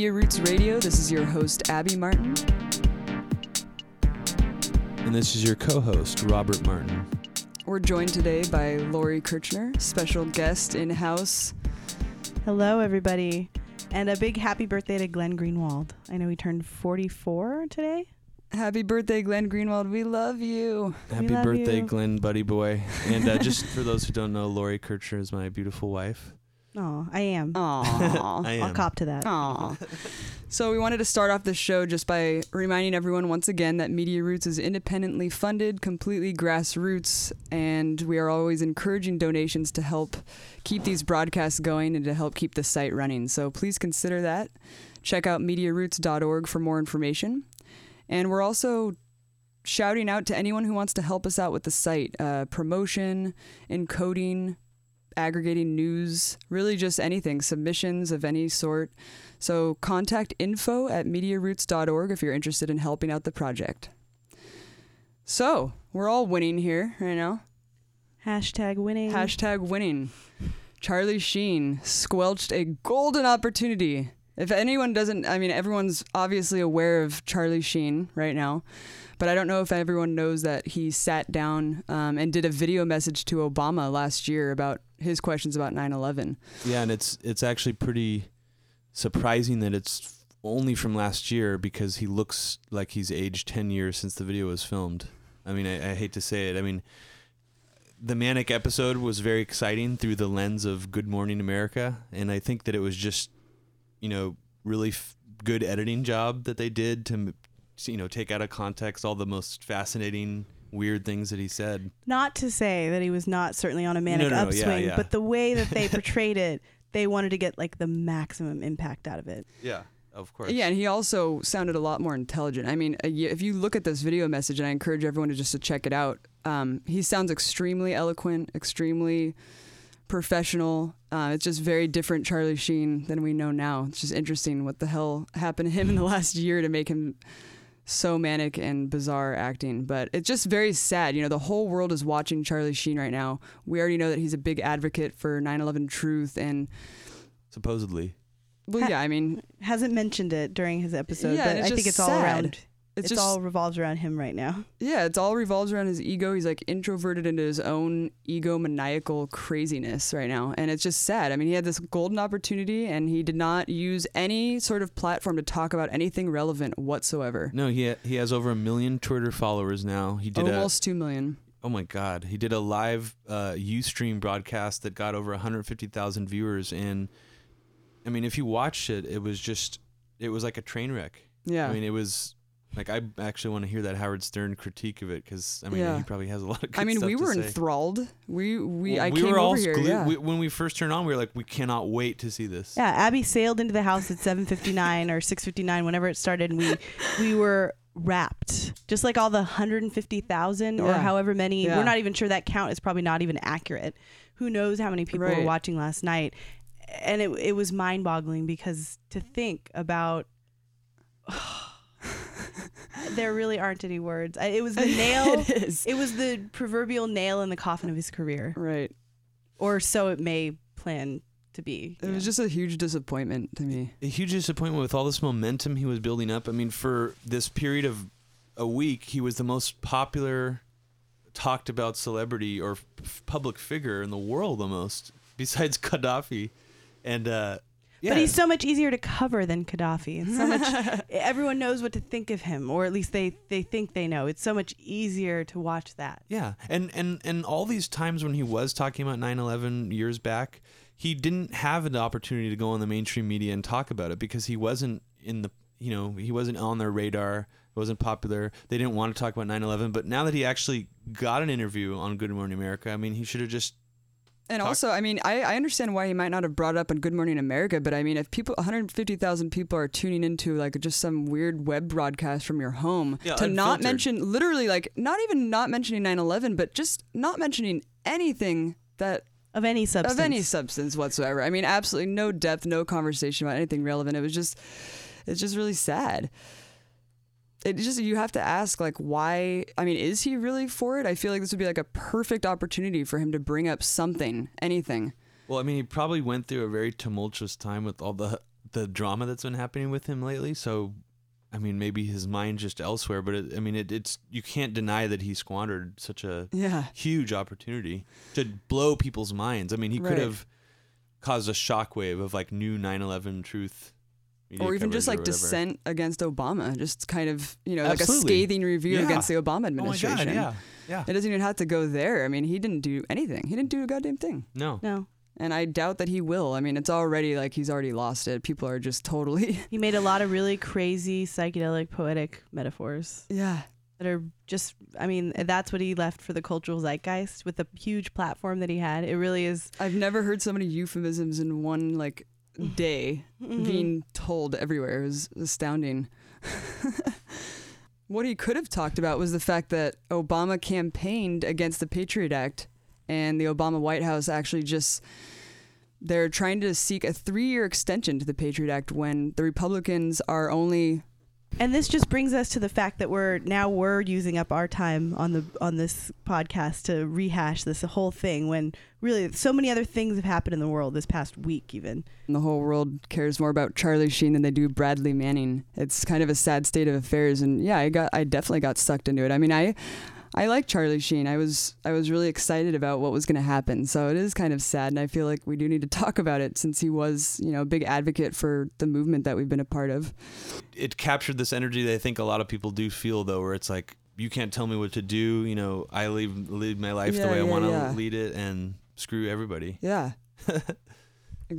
Welcome Media Roots Radio. This is your host, Abby Martin. And this is your co host, Robert Martin. We're joined today by Lori Kirchner, special guest in house. Hello, everybody. And a big happy birthday to Glenn Greenwald. I know he turned 44 today. Happy birthday, Glenn Greenwald. We love you. Happy love birthday, you. Glenn, buddy boy. And uh, just for those who don't know, Lori Kirchner is my beautiful wife. Oh, I am. Aww. I I'll am. cop to that. Aw. So we wanted to start off the show just by reminding everyone once again that Media Roots is independently funded, completely grassroots, and we are always encouraging donations to help keep these broadcasts going and to help keep the site running. So please consider that. Check out mediaroots.org for more information. And we're also shouting out to anyone who wants to help us out with the site uh, promotion, encoding, aggregating news, really just anything, submissions of any sort. So contact info at mediaroots.org if you're interested in helping out the project. So we're all winning here right now. Hashtag winning. Hashtag winning. Charlie Sheen squelched a golden opportunity. If anyone doesn't, I mean, everyone's obviously aware of Charlie Sheen right now, but I don't know if everyone knows that he sat down um, and did a video message to Obama last year about his questions about 9 11. Yeah, and it's it's actually pretty surprising that it's only from last year because he looks like he's aged 10 years since the video was filmed. I mean, I, I hate to say it. I mean, the Manic episode was very exciting through the lens of Good Morning America, and I think that it was just, you know, really f- good editing job that they did to, you know, take out of context all the most fascinating, weird things that he said. Not to say that he was not certainly on a manic no, yeah, upswing, yeah. but the way that they portrayed it, they wanted to get like the maximum impact out of it. Yeah, of course. Yeah, and he also sounded a lot more intelligent. I mean, uh, if you look at this video message, and I encourage everyone to just to check it out, um, he sounds extremely eloquent, extremely professional. Uh, it's just very different Charlie Sheen than we know now. It's just interesting what the hell happened to him in the last year to make him so manic and bizarre acting. But it's just very sad. You know, the whole world is watching Charlie Sheen right now. We already know that he's a big advocate for 9/11 truth, and supposedly. well, yeah, I mean, Hasn't mentioned it during his episode, Yeah, but and it's I think just it's all around. It's, It's, just all revolves around him right now. Yeah, it's all revolves around his ego. He's like introverted into his own egomaniacal craziness right now. And it's just sad. I mean, he had this golden opportunity and he did not use any sort of platform to talk about anything relevant whatsoever. No, he he has over a million Twitter followers now. He did Almost 2 million. oh my god, he did a live uh, UStream broadcast that got over 150,000 viewers, and I mean, if you watched it, it was just it was like a train wreck. Yeah. I mean, it was like I actually want to hear that Howard Stern critique of it because I mean Yeah. he probably has a lot of. Good I mean, stuff we were enthralled. We we Well, I we came were all over here. glued- yeah. we- when we first turned on, we were like, we cannot wait to see this. Yeah, Abby sailed into the house at 7:59 or 6:59 whenever it started and we we were wrapped. Just like all the 150,000 or however many. Yeah. We're not even sure that count is probably not even accurate. Who knows how many people were watching last night? And it it was mind-boggling because to think about oh, there really aren't any words. It was the nail it is. it was the proverbial nail in the coffin of his career Right. or so it may plan to be. It you was know. just a huge disappointment to me. a huge disappointment with all this momentum he was building up. I mean, for this period of a week, he was the most popular, talked about celebrity or f- public figure in the world, almost besides Gaddafi. And uh, yeah, But he's so much easier to cover than Gaddafi. And so much everyone knows what to think of him, or at least they, they think they know. It's so much easier to watch that. yeah, and and and all these times when he was talking about 9/11 years back, he didn't have an opportunity to go on the mainstream media and talk about it because he wasn't in the you know he wasn't on their radar. It wasn't popular. They didn't want to talk about 9/11. But now that he actually got an interview on Good Morning America, I mean, he should have just And Talk- also, I mean, I, I understand why he might not have brought it up on Good Morning America, but I mean, if people, 150,000 people are tuning into like just some weird web broadcast from your home Yeah, to not mention, literally, like, not even not mentioning 9 11, but just not mentioning anything that Of any substance. of any substance whatsoever. I mean, absolutely no depth, no conversation about anything relevant. It was just, it's just really sad. It just you have to ask like why. I mean, is he really for it? I feel like this would be like a perfect opportunity for him to bring up something, anything. Well, I mean, he probably went through a very tumultuous time with all the the drama that's been happening with him lately. So, I mean, maybe his mind just elsewhere. But it, I mean, it, it's you can't deny that he squandered such a Yeah. huge opportunity to blow people's minds. I mean, he could have caused a shockwave of like new 9/11 truth, Or even just like dissent against Obama, just kind of, you know, like a scathing review Yeah. against the Obama Oh my administration. god! Yeah, yeah. It doesn't even have to go there. I mean, he didn't do anything. He didn't do a goddamn thing. No, No. And I doubt that he will. I mean, it's already like he's already lost it. People are just totally. He made a lot of really crazy, psychedelic, poetic metaphors yeah. that are just, I mean, that's what he left for the cultural zeitgeist with the huge platform that he had. It really is. I've never heard so many euphemisms in one like day Mhm. being told everywhere. It was astounding. what he could have talked about was the fact that Obama campaigned against the Patriot Act and the Obama White House actually just they're trying to seek a 3-year extension to the Patriot Act when the Republicans are only And this just brings us to the fact that we're now we're using up our time on the on this podcast to rehash this whole thing when really so many other things have happened in the world this past week even. the whole world cares more about Charlie Sheen than they do Bradley Manning. It's kind of a sad state of affairs and yeah, I got I definitely got sucked into it. I mean, I I like Charlie Sheen. I was I was really excited about what was going to happen. So it is kind of sad and I feel like we do need to talk about it since he was, you know, a big advocate for the movement that we've been a part of. it captured this energy that I think a lot of people do feel though, where it's like you can't tell me what to do. You know, I lead lead my life Yeah, the way I want to yeah. lead it, and screw everybody. Yeah. exactly.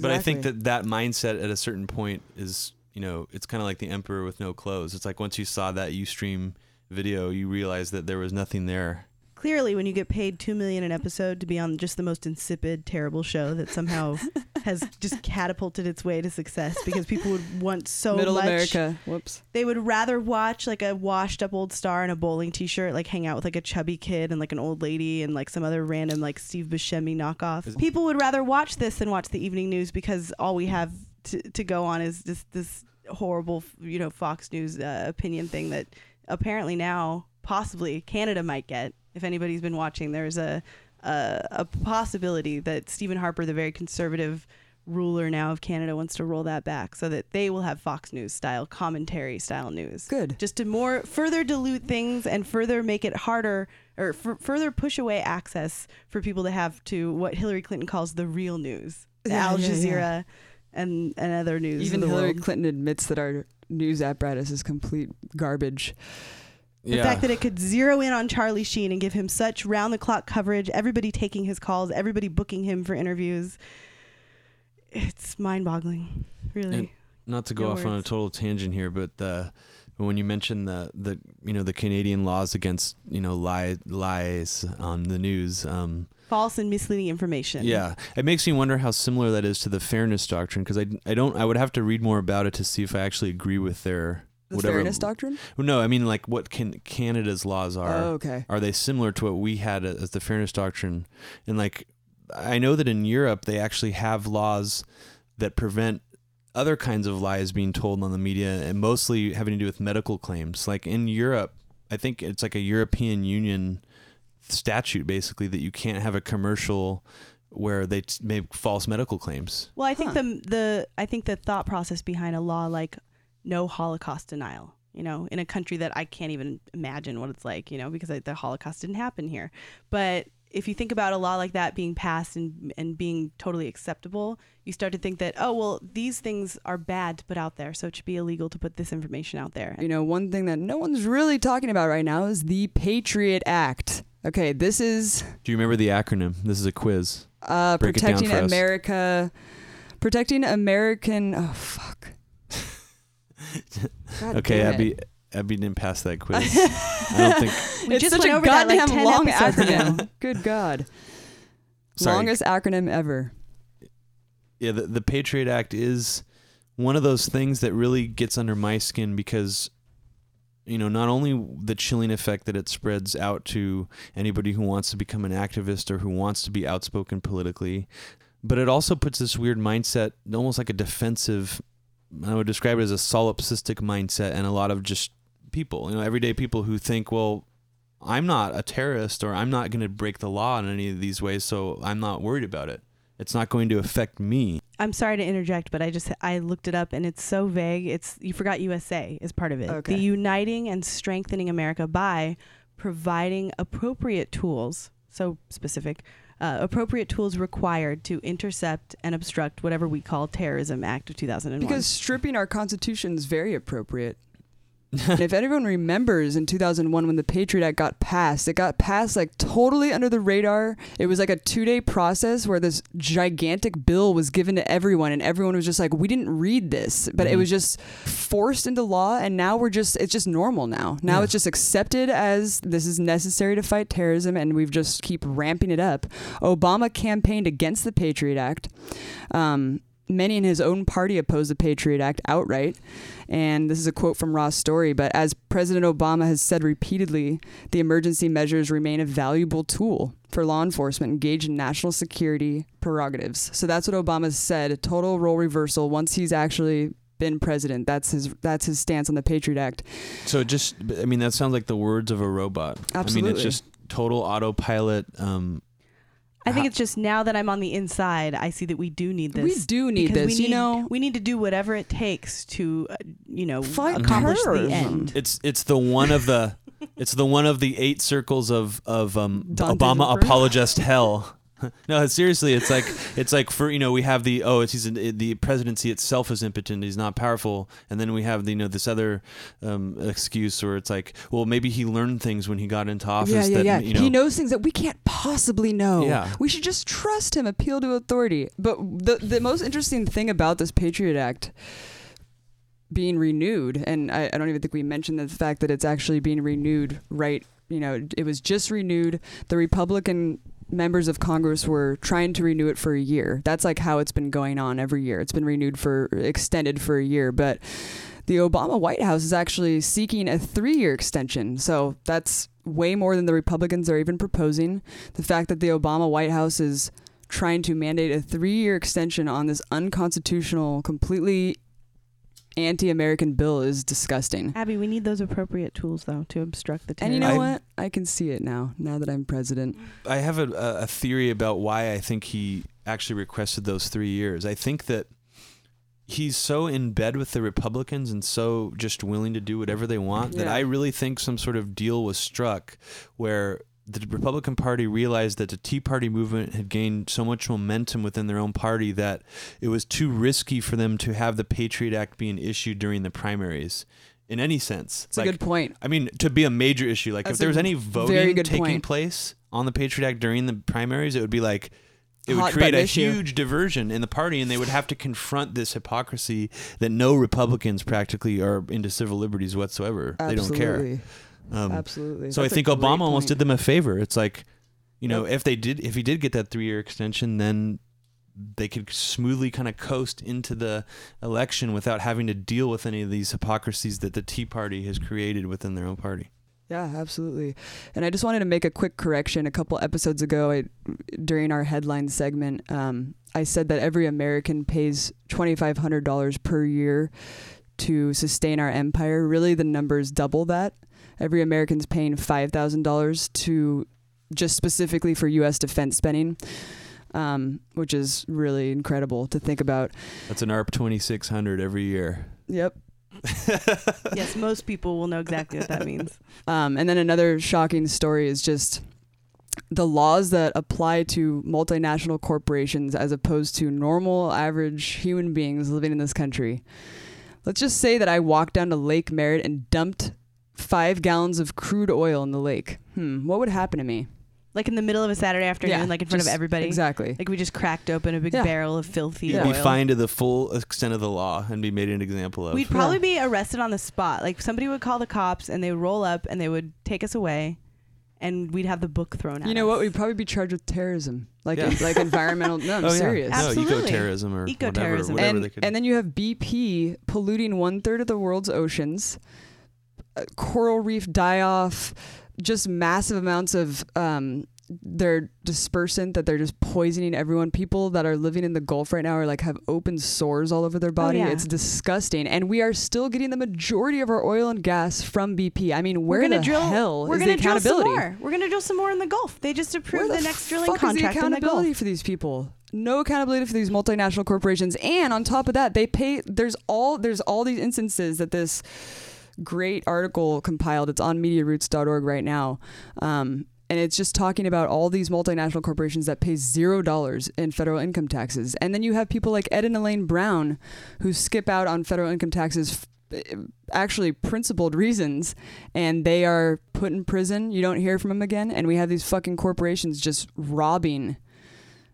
But I think that that mindset at a certain point is, you know, it's kind of like the emperor with no clothes. It's like once you saw that UStream video, you realize that there was nothing there. Clearly when you get paid 2 million an episode to be on just the most insipid terrible show that somehow has just catapulted its way to success because people would want so Middle much America. Whoops. they would rather watch like a washed up old star in a bowling t-shirt like hang out with like a chubby kid and like an old lady and like some other random like steve buscemi knockoff Is- people would rather watch this than watch the evening news because all we have to, to go on is just this horrible you know fox news uh, opinion thing that apparently now possibly canada might get if anybody's been watching there's a a, a possibility that stephen harper the very conservative ruler now of canada wants to roll that back so that they will have fox news style commentary style news Good. just to more further dilute things and further make it harder or f- further push away access for people to have to what Hillary Clinton calls the real news, the Yeah, Al Jazeera yeah. and and other news. Even Hillary world. Clinton admits that our news apparatus is complete garbage. The fact that it could zero in on Charlie Sheen and give him such round the clock coverage, everybody taking his calls, everybody booking him for interviews. It's mind boggling, really. And- not to go No off on a total tangent here, but the when you mentioned the the you know the Canadian laws against you know lie lies on the news, um, False and misleading information. yeah, it makes me wonder how similar that is to the fairness doctrine because I, I don't I would have to read more about it to see if I actually agree with their The whatever. fairness doctrine? No, I mean like what can Canada's laws are. Oh, okay. Are they similar to what we had as the fairness doctrine? And like, I know that in Europe they actually have laws that prevent other kinds of lies being told on the media, and mostly having to do with medical claims. Like in Europe, I think it's like a European Union statute basically that you can't have a commercial where they t- make false medical claims. Well, I think Huh. the the I think the thought process behind a law like no Holocaust denial, you know, in a country that I can't even imagine what it's like, you know, because I, the Holocaust didn't happen here. But if you think about a law like that being passed and and being totally acceptable, you start to think that oh well, these things are bad to put out there, so it should be illegal to put this information out there. You know, one thing that no one's really talking about right now is the Patriot Act. Okay, this is Do you remember the acronym? This is a quiz. uh, Break it down protecting for us. America, protecting American. Oh fuck. God okay, damn it. Abby. Abby didn't pass that quiz. I don't think. We it's just such went a over that, like, goddamn 10 long episodes acronym. Good God, Sorry. longest acronym ever. yeah, the, the Patriot Act is one of those things that really gets under my skin because, you know, not only the chilling effect that it spreads out to anybody who wants to become an activist or who wants to be outspoken politically, but it also puts this weird mindset, almost like a defensive. I would describe it as a solipsistic mindset, and a lot of just people, you know, everyday people who think, well, I'm not a terrorist or I'm not going to break the law in any of these ways, so I'm not worried about it It's not going to affect me. I'm sorry to interject, but I just I looked it up and it's so vague. It's you forgot USA is part of it. Okay. The uniting and strengthening America by providing appropriate tools, so specific, uh, appropriate tools required to intercept and obstruct whatever we call terrorism act of 2001. Because stripping our constitution is very appropriate. and if anyone remembers in 2001 when the Patriot Act got passed, it got passed like totally under the radar. It was like a two day process where this gigantic bill was given to everyone, and everyone was just like, we didn't read this. But it Mhm. was just forced into law, and now we're just, it's just normal now. Now Yeah. it's just accepted as this is necessary to fight terrorism, and we've just keep ramping it up. Obama campaigned against the Patriot Act. Um, many in his own party opposed the Patriot Act outright. And this is a quote from Raw Story. But as President Obama has said repeatedly, the emergency measures remain a valuable tool for law enforcement engaged in national security prerogatives. So that's what Obama said. A total role reversal once he's actually been president. That's his that's his stance on the Patriot Act. So it just, I mean, that sounds like the words of a robot. I mean, Absolutely. it's just total autopilot. Um, I think it's just now that I'm on the inside, I see that we do need this. we do need because this, we you know. we need to do whatever it takes to, uh, you know, Fight accomplish the end. it's it's the one of the it's the one of the eight circles of of um, Obama Inferno? apologist hell. no, seriously, it's like it's like for you know we have the oh it's he's an, the presidency itself is impotent he's not powerful and then we have the you know this other um, excuse where it's like well maybe he learned things when he got into office yeah, yeah, that yeah. you know he knows things that we can't possibly know. Yeah. We should just trust him, appeal to authority. But the the most interesting thing about this Patriot Act being renewed, and I, I don't even think we mentioned the fact that it's actually being renewed right. You know, it was just renewed. The Republican members of Congress were trying to renew it for a year. That's like how it's been going on every year. It's been renewed for extended for a year, but the Obama White House is actually seeking a three year extension. So that's way more than the Republicans are even proposing. The fact that the Obama White House is trying to mandate a three year extension on this unconstitutional, completely anti American bill is disgusting. Abby, we need those appropriate tools though to obstruct the And you know I- what? I can see it now, now that I'm president. I have a, a a theory about why I think he actually requested those three years. I think that he's so in bed with the Republicans and so just willing to do whatever they want that I really think some sort of deal was struck where the Republican Party realized that the Tea Party movement had gained so much momentum within their own party that it was too risky for them to have the Patriot Act being issued during the primaries in any sense. It's a good point. I mean, to be a major issue, like That's if there was any voting taking point. place on the Patriot Act during the primaries, it would be like it would Hot create a issue. huge diversion in the party, and they would have to confront this hypocrisy that no Republicans practically are into civil liberties whatsoever. They don't care. Absolutely. Um, Absolutely. so I That's a think Obama almost did them a favor. It's like, you know, if they did, if he did get that three-year extension, then they could smoothly kind of coast into the election without having to deal with any of these hypocrisies that the Tea Party has created within their own party. Yeah, absolutely. And I just wanted to make a quick correction. A couple episodes ago, I, during our headline segment, um, I said that every American pays twenty five hundred dollars per year to sustain our empire. Really, the numbers double that. Every American's paying five thousand dollars to just specifically for U.S. defense spending, um, which is really incredible to think about. That's an ARP 2600 every year. Yep. yes, most people will know exactly what that means. Um, and then another shocking story is just the laws that apply to multinational corporations as opposed to normal, average human beings living in this country. Let's just say that I walked down to Lake Merritt and dumped five gallons of crude oil in the lake. Hmm, what would happen to me? Like in the middle of a Saturday afternoon, Yeah, like in front of everybody. Exactly. Like we just cracked open a big Yeah. barrel of filthy You'd oil. be fined to the full extent of the law and be made an example of. We'd probably be arrested on the spot. Like somebody would call the cops and they would roll up and they would take us away, and we'd have the book thrown at You know what? We'd probably be charged with terrorism, like Yeah. like environmental. No, I'm oh, serious. Yeah. No, Absolutely. eco-terrorism or Eco-terrorism. whatever, whatever and, they could. and then you have BP polluting one third of the world's oceans, uh, coral reef die off, just massive amounts of um, their dispersant that they're just poisoning everyone. People that are living in the Gulf right now are like have open sores all over their body. yeah. It's disgusting, and we are still getting the majority of our oil and gas from BP. I mean, We're gonna the drill. hell we're is gonna the drill some more. We're gonna drill some more in the Gulf. They just approved the, next drilling contract is the in the Gulf. accountability for these people? No accountability for these multinational corporations, and on top of that, they pay. There's all there's all these instances that this great article compiled. It's on MediaRoots.org right now, um, and it's just talking about all these multinational corporations that pay zero dollars in federal income taxes, and then you have people like Ed and Elaine Brown who skip out on federal income taxes. f- eh, Actually, principled reasons, and they are put in prison. You don't hear from them again, and we have these fucking corporations just robbing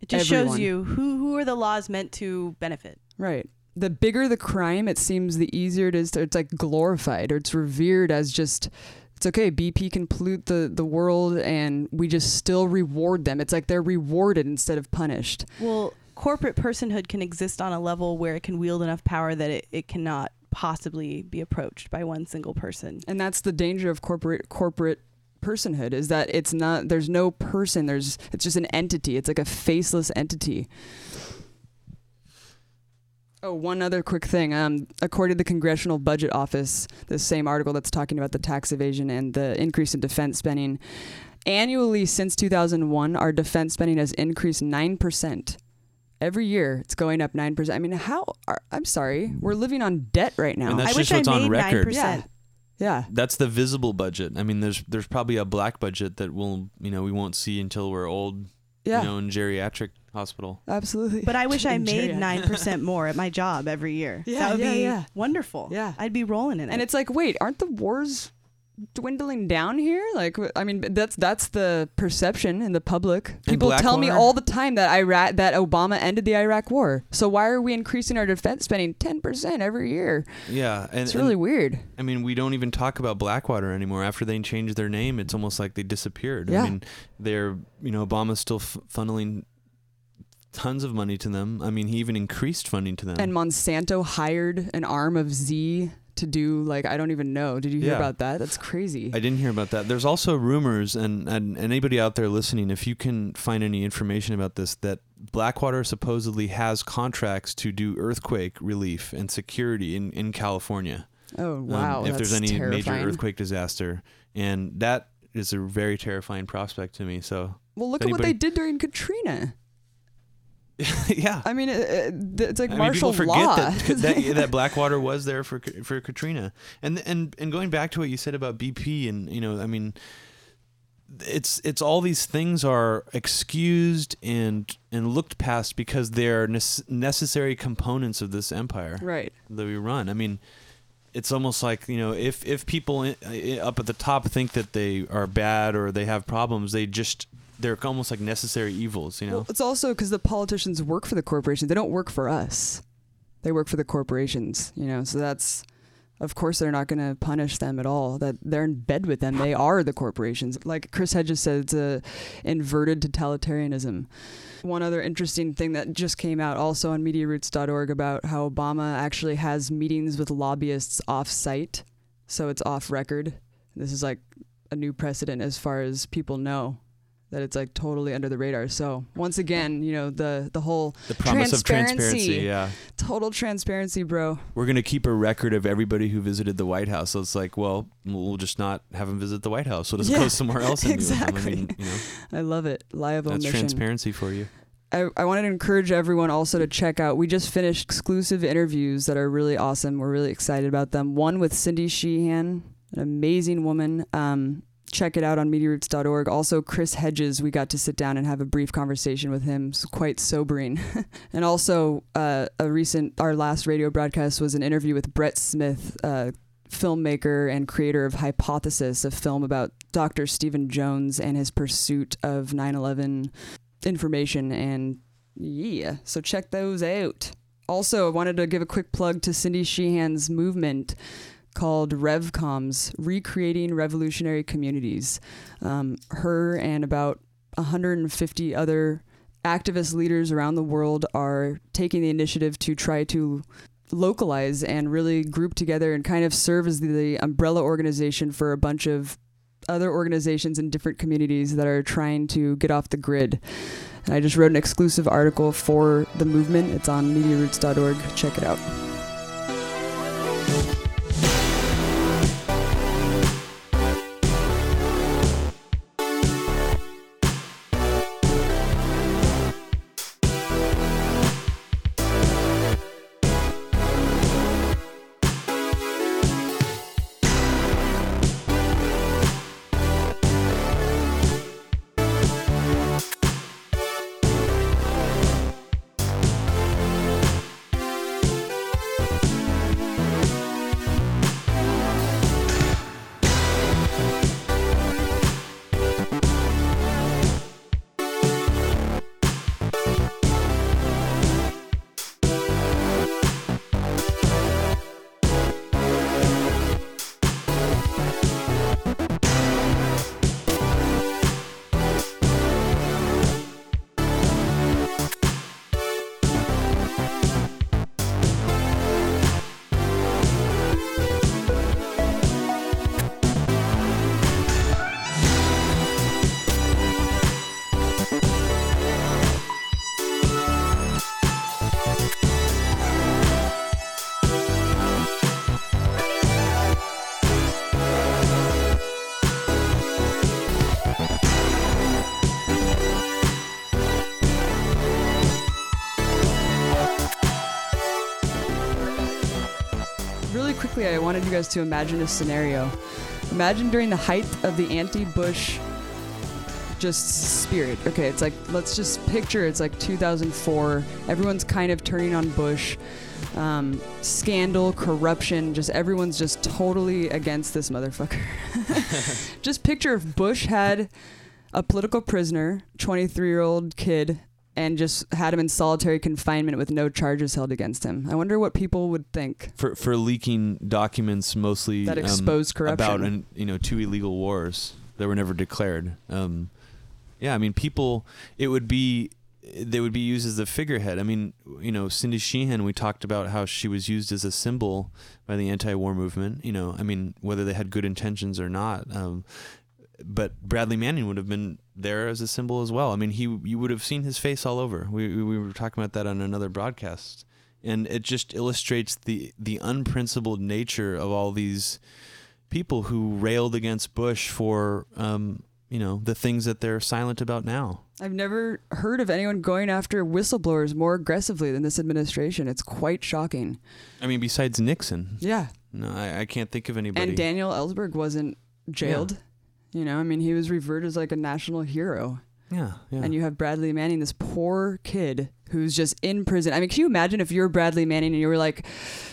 It just Everyone. shows you who who are the laws meant to benefit. Right. The bigger the crime, it seems the easier it is. To, it's like glorified or it's revered as just. It's okay. BP can pollute the the world, and we just still reward them. It's like they're rewarded instead of punished. Well, corporate personhood can exist on a level where it can wield enough power that it, it cannot possibly be approached by one single person. And that's the danger of corporate corporate personhood is that it's not. There's no person. There's. It's just an entity. It's like a faceless entity. Oh, one other quick thing. Um, according to the Congressional Budget Office, the same article that's talking about the tax evasion and the increase in defense spending, annually since 2001, our defense spending has increased nine percent. Every year, it's going up nine percent. I mean, how? Are, I'm sorry, we're living on debt right now. And that's I wish just what's I on made record. 9%. yeah, yeah. That's the visible budget. I mean, there's there's probably a black budget that we'll, you know we won't see until we're old. Yeah, You know, in geriatric hospital. absolutely. But I wish I made Geriatric. nine percent more at my job every year. Yeah, that would yeah, be yeah. wonderful. Yeah. I'd be rolling in it. And it's like, wait, aren't the wars dwindling down here? Like, I mean, that's that's the perception in the public. People tell me all the time that Iraq, that Obama ended the Iraq War. So why are we increasing our defense spending ten percent every year? Yeah, and It's really and, weird. I mean, we don't even talk about Blackwater anymore. After they changed their name, it's almost like they disappeared. Yeah. I mean, they're you know Obama's still f- funneling tons of money to them. I mean, he even increased funding to them. And Monsanto hired an arm of Xe to do like I don't even know. Did you hear Yeah. about that? That's crazy. I didn't hear about that. There's also rumors, and, and anybody out there listening, if you can find any information about this, that Blackwater supposedly has contracts to do earthquake relief and security in, in California. oh wow! um, if there's that's any major earthquake disaster. And that is a very terrifying prospect to me. So, Well, look at what they did during Katrina. yeah. I mean, it, it, it's like I mean, people forget law. that, that that Blackwater was there for for Katrina, and and and going back to what you said about BP, and you know, I mean, it's it's all these things are excused and and looked past because they're nece- necessary components of this empire right. that we run. I mean, it's almost like you know, if if people i- i- up at the top think that they are bad or they have problems, they just they're almost like necessary evils. You know, Well, it's also because the politicians work for the corporations. They don't work for us. They work for the corporations. You know, so that's, of course, they're not going to punish them at all. That they're in bed with them. They are the corporations. Like Chris Hedges said, it's a inverted totalitarianism. One other interesting thing that just came out also on MediaRoots.org about how Obama actually has meetings with lobbyists off-site, so it's off record. This is like a new precedent as far as people know that it's like totally under the radar. So once again, you know the the whole the promise of transparency. transparency. Yeah. total transparency, bro. we're going to keep a record of everybody who visited the White House. So it's like, well, we'll just not have them visit the White House. We'll just Yeah, go somewhere else and exactly. I mean, you know, I love it. Of that's omission. transparency for you. I, I wanted to encourage everyone also to check out. We just finished exclusive interviews that are really awesome. We're really excited about them. One with Cindy Sheehan, an amazing woman. Um, check it out on MediaRoots.org. Also, Chris Hedges, we got to sit down and have a brief conversation with him. It's quite sobering. and also, uh, a recent, our last radio broadcast was an interview with Brett Smith, uh, filmmaker and creator of Hypothesis, a film about Dr. Steven Jones and his pursuit of 9 11 information. And yeah, so check those out. Also, I wanted to give a quick plug to Cindy Sheehan's movement called RevComs, Recreating Revolutionary Communities. Um, her and about 150 other activist leaders around the world are taking the initiative to try to localize and really group together and kind of serve as the umbrella organization for a bunch of other organizations in different communities that are trying to get off the grid. And I just wrote an exclusive article for the movement. It's on mediaroots.org. Check it out. To imagine a scenario. Imagine during the height of the anti-Bush just spirit. Okay, it's like let's just picture it's like 2004. Everyone's kind of turning on Bush. Um, scandal, corruption, just everyone's just totally against this motherfucker. just picture if Bush had a political prisoner, 23 year old kid, and just had him in solitary confinement with no charges held against him. I wonder what people would think for for leaking documents mostly that um, exposed corruption. about an, you know two illegal wars that were never declared. Um, yeah, I mean people. It would be they would be used as the figurehead. I mean, you know, Cindy Sheehan. We talked about how she was used as a symbol by the anti-war movement. You know, I mean, whether they had good intentions or not. Um, but Bradley Manning would have been there as a symbol as well. I mean, he you would have seen his face all over. We we, we were talking about that on another broadcast, and it just illustrates the the unprincipled nature of all these people who railed against Bush for um, you know the things that they're silent about now. I've never heard of anyone going after whistleblowers more aggressively than this administration. It's quite shocking. I mean, besides Nixon, Yeah. no, I, I can't think of anybody. And Daniel Ellsberg wasn't jailed. You know, I mean, he was revered as like a national hero. yeah, yeah. And you have Bradley Manning, this poor kid who's just in prison. I mean, can you imagine if you were Bradley Manning and you were like,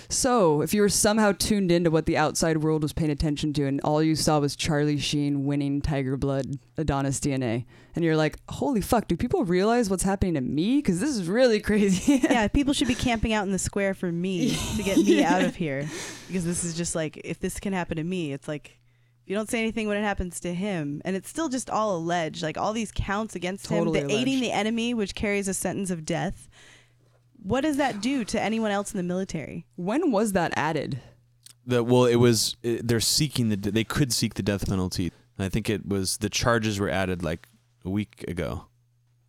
so if you were somehow tuned into what the outside world was paying attention to and all you saw was Charlie Sheen winning Tiger Blood Adonis DNA, and you're like, holy fuck, do people realize what's happening to me? Because this is really crazy. yeah, people should be camping out in the square for me to get me out of here because this is just like if this can happen to me, it's like if you don't say anything when it happens to him, and it's still just all alleged, like all these counts against Totally him, the aiding the enemy, which carries a sentence of death. What does that do to anyone else in the military? when was that added? The, well, it was it, they're seeking the they could seek the death penalty. I think it was the charges were added like a week ago.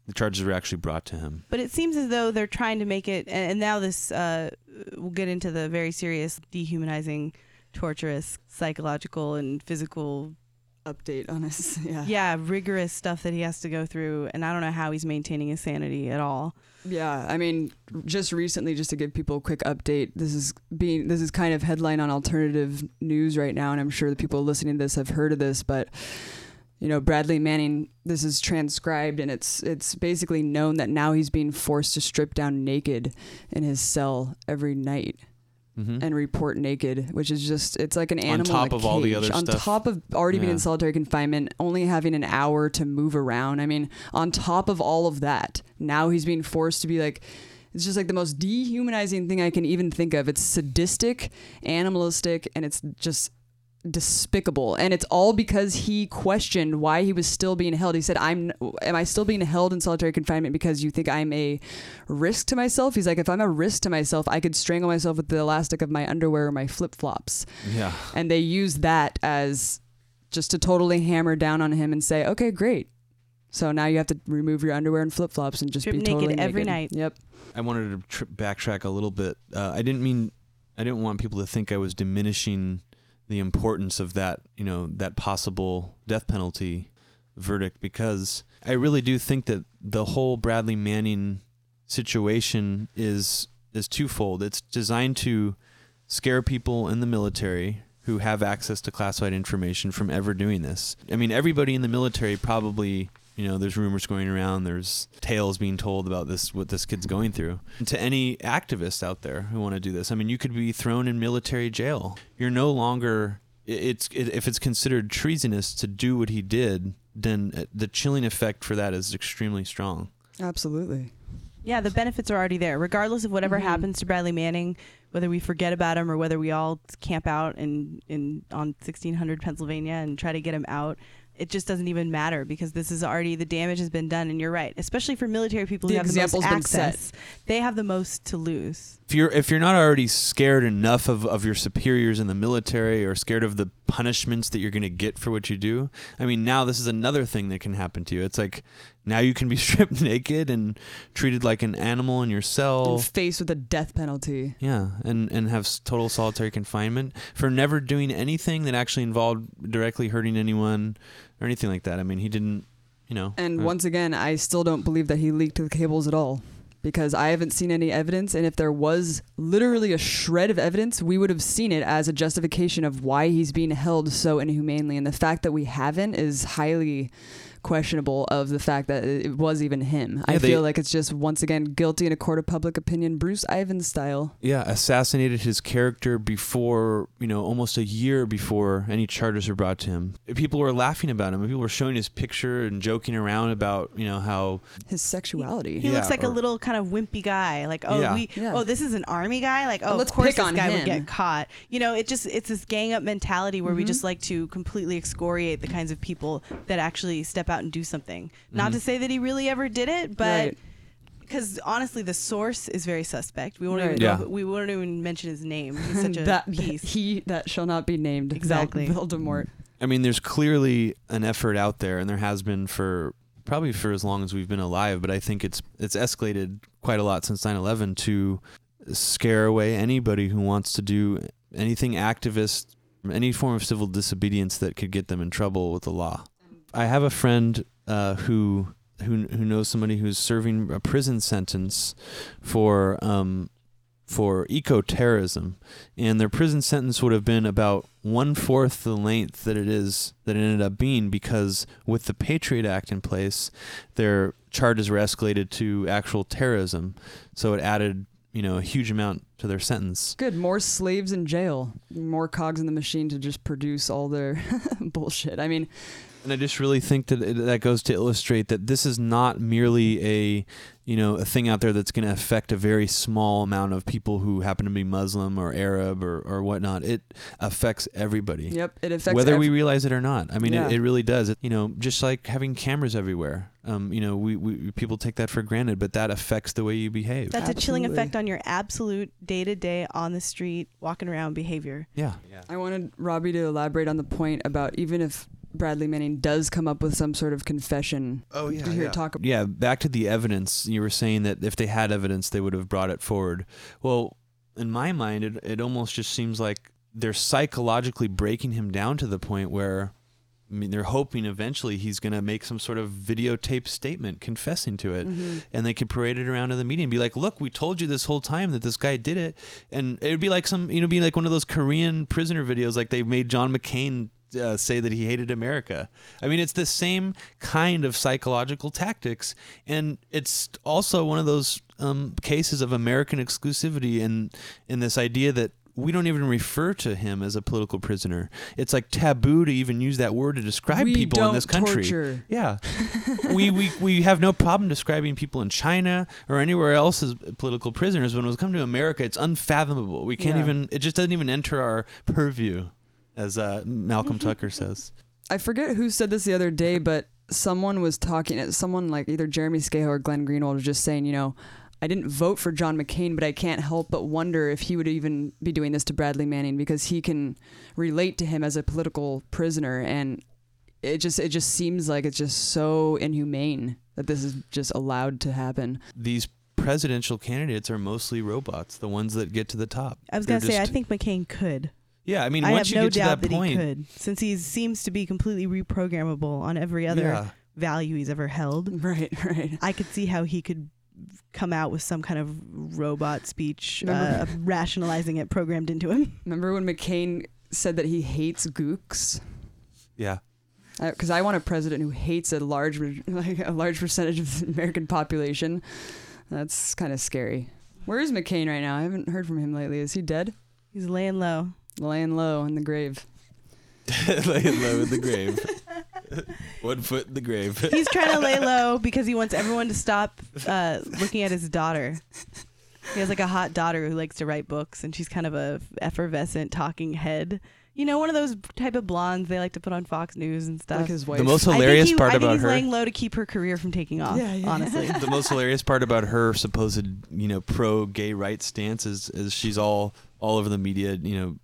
The charges were actually brought to him. But it seems as though they're trying to make it, and and now this, uh, we'll get into the very serious, dehumanizing, torturous, psychological, and physical Update on us. Yeah. yeah, rigorous stuff that he has to go through, and I don't know how he's maintaining his sanity at all. Yeah, I mean, just recently, just to give people a quick update, this is being this is kind of headline on alternative news right now, and I'm sure the people listening to this have heard of this, but you know, Bradley Manning, this is transcribed, and it's it's basically known that now he's being forced to strip down naked in his cell every night Mm-hmm. and report naked, which is just it's like an animal On top of all the cage. other on stuff. top of already being in solitary confinement, only having an hour to move around. I mean, on top of all of that, now he's being forced to be like. It's just like the most dehumanizing thing I can even think of. It's sadistic, animalistic, and it's just despicable and it's all because he questioned why he was still being held he said i'm am i still being held in solitary confinement because you think i'm a risk to myself he's like if i'm a risk to myself i could strangle myself with the elastic of my underwear or my flip-flops Yeah. and they use that as just to totally hammer down on him and say, okay, great. So now you have to remove your underwear and flip flops and just Strip be naked totally every naked. night. Yep. I wanted to tri- backtrack a little bit. Uh, I didn't mean I didn't want people to think I was diminishing the importance of that, you know, that possible death penalty verdict because I really do think that the whole Bradley Manning situation is is twofold. It's designed to scare people in the military who have access to classified information from ever doing this. I mean, everybody in the military probably, you know, there's rumors going around, there's tales being told about this what this kid's going through. And to any activists out there who want to do this, I mean, you could be thrown in military jail. You're no longer it's it, if it's considered treasonous to do what he did, then uh, the chilling effect for that is extremely strong. Absolutely. Yeah, the benefits are already there. Regardless of whatever Mhm. happens to Bradley Manning, whether we forget about him or whether we all camp out in, in on 1600 Pennsylvania and try to get him out, it just doesn't even matter because this is already the damage has been done. And you're right, especially for military people The who have the most set. access, they have the most to lose. If you're if you're not already scared enough of, of your superiors in the military or scared of the punishments that you're going to get for what you do i mean now this is another thing that can happen to you. It's like now you can be stripped naked and treated like an animal in your cell And faced with a death penalty. yeah and and have total solitary confinement. For never doing anything that actually involved directly hurting anyone or anything like that. I mean he didn't you know. And uh, once again, I still don't believe that he leaked the cables at all because I haven't seen any evidence. And if there was literally a shred of evidence, we would have seen it as a justification of why he's being held so inhumanely. And the fact that we haven't is highly questionable of the fact that it was even him. I they- feel like it's just once again guilty in a court of public opinion, Bruce Ivins style. yeah, assassinated his character before, you know, almost a year before any charges were brought to him. People were laughing about him. People were showing his picture and joking around about, you know, how His sexuality. He Yeah, looks like a little kind of wimpy guy. Like, oh, Yeah. we, Yeah. oh, this is an army guy. Like, oh, let's of course pick this on guy would him. get caught. You know, it just it's this gang up mentality where we Mhm. just like to completely excoriate the kinds of people that actually step out and do something. Not Mhm. to say that he really ever did it, but Right. because honestly, the source is very suspect. We won't Right. even Yeah. we won't even mention his name. He's such a that piece. he that shall not be named. Val- Exactly. Voldemort. I mean, there's clearly an effort out there, and there has been for probably for as long as we've been alive. But I think it's it's escalated quite a lot since 9/11 to scare away anybody who wants to do anything activist, any form of civil disobedience that could get them in trouble with the law. I have a friend uh, who who who knows somebody who's serving a prison sentence for um, for eco-terrorism, and their prison sentence would have been about one fourth the length that it is that it ended up being because with the Patriot Act in place, their charges were escalated to actual terrorism, so it added you know a huge amount to their sentence. Good. More slaves in jail. More cogs in the machine to just produce all their bullshit. I mean, And I just really think that that goes to illustrate that this is not merely a, you know, a thing out there that's going to affect a very small amount of people who happen to be Muslim or Arab or, or whatnot. It affects everybody, yep. It affects whether we realize it or not. I mean, Yeah. it, it really does. It, you know, just like having cameras everywhere. Um, you know, we, we people take that for granted, but that affects the way you behave. That's a chilling effect on your absolute day to day on the street, walking around behavior. yeah. Yeah. I wanted Robbie to elaborate on the point about even if Bradley Manning does come up with some sort of confession. Oh to hear talk about. Yeah, back to the evidence. You were saying that if they had evidence, they would have brought it forward. Well, in my mind, it, it almost just seems like they're psychologically breaking him down to the point where, I mean, they're hoping eventually he's going to make some sort of videotape statement confessing to it. Mhm. And they could parade it around to the media and be like, look, we told you this whole time that this guy did it. And it would be like some, you know, be like one of those Korean prisoner videos, like they made John McCain uh, say that he hated America. I mean, it's the same kind of psychological tactics. And it's also one of those um, cases of American exclusivity and in this idea that we don't even refer to him as a political prisoner. It's like taboo to even use that word to describe we people in this country. Torture. Yeah. we, we we have no problem describing people in China or anywhere else as political prisoners. When it comes to America, it's unfathomable. We can't Yeah. even it just doesn't even enter our purview, as uh, Malcolm Mm-hmm. Tucker says. I forget who said this the other day, but someone was talking. Someone like either Jeremy Scahill or Glenn Greenwald was just saying, you know, I didn't vote for John McCain, but I can't help but wonder if he would even be doing this to Bradley Manning because he can relate to him as a political prisoner, and it just it just seems like it's just so inhumane that this is just allowed to happen. These presidential candidates are mostly robots, the ones that get to the top. I was They're gonna say I think McCain could. Yeah, I mean, I once have you no get to doubt that that, point, he could, since he seems to be completely reprogrammable on every other yeah, value he's ever held. Right, right. I could see how he could come out with some kind of robot speech, uh, Remember- rationalizing it programmed into him. Remember when McCain said that he hates gooks? yeah. Because I want a president who hates a large, re- like a large percentage of the American population. That's kind of scary. Where is McCain right now? I haven't heard from him lately. Is he dead? He's laying low. Laying low in the grave. Laying low in the grave. One foot in the grave. He's trying to lay low because he wants everyone to stop uh, looking at his daughter. He has like a hot daughter who likes to write books, and she's kind of a effervescent talking head. You know, one of those type of blondes they like to put on Fox News and stuff. Like his wife. The most I think hilarious he- part I think about he's her. laying low to keep her career from taking off. Yeah, yeah. honestly. the most hilarious part about her supposed, you know, pro gay rights stance is, is she's all all over the media, you know,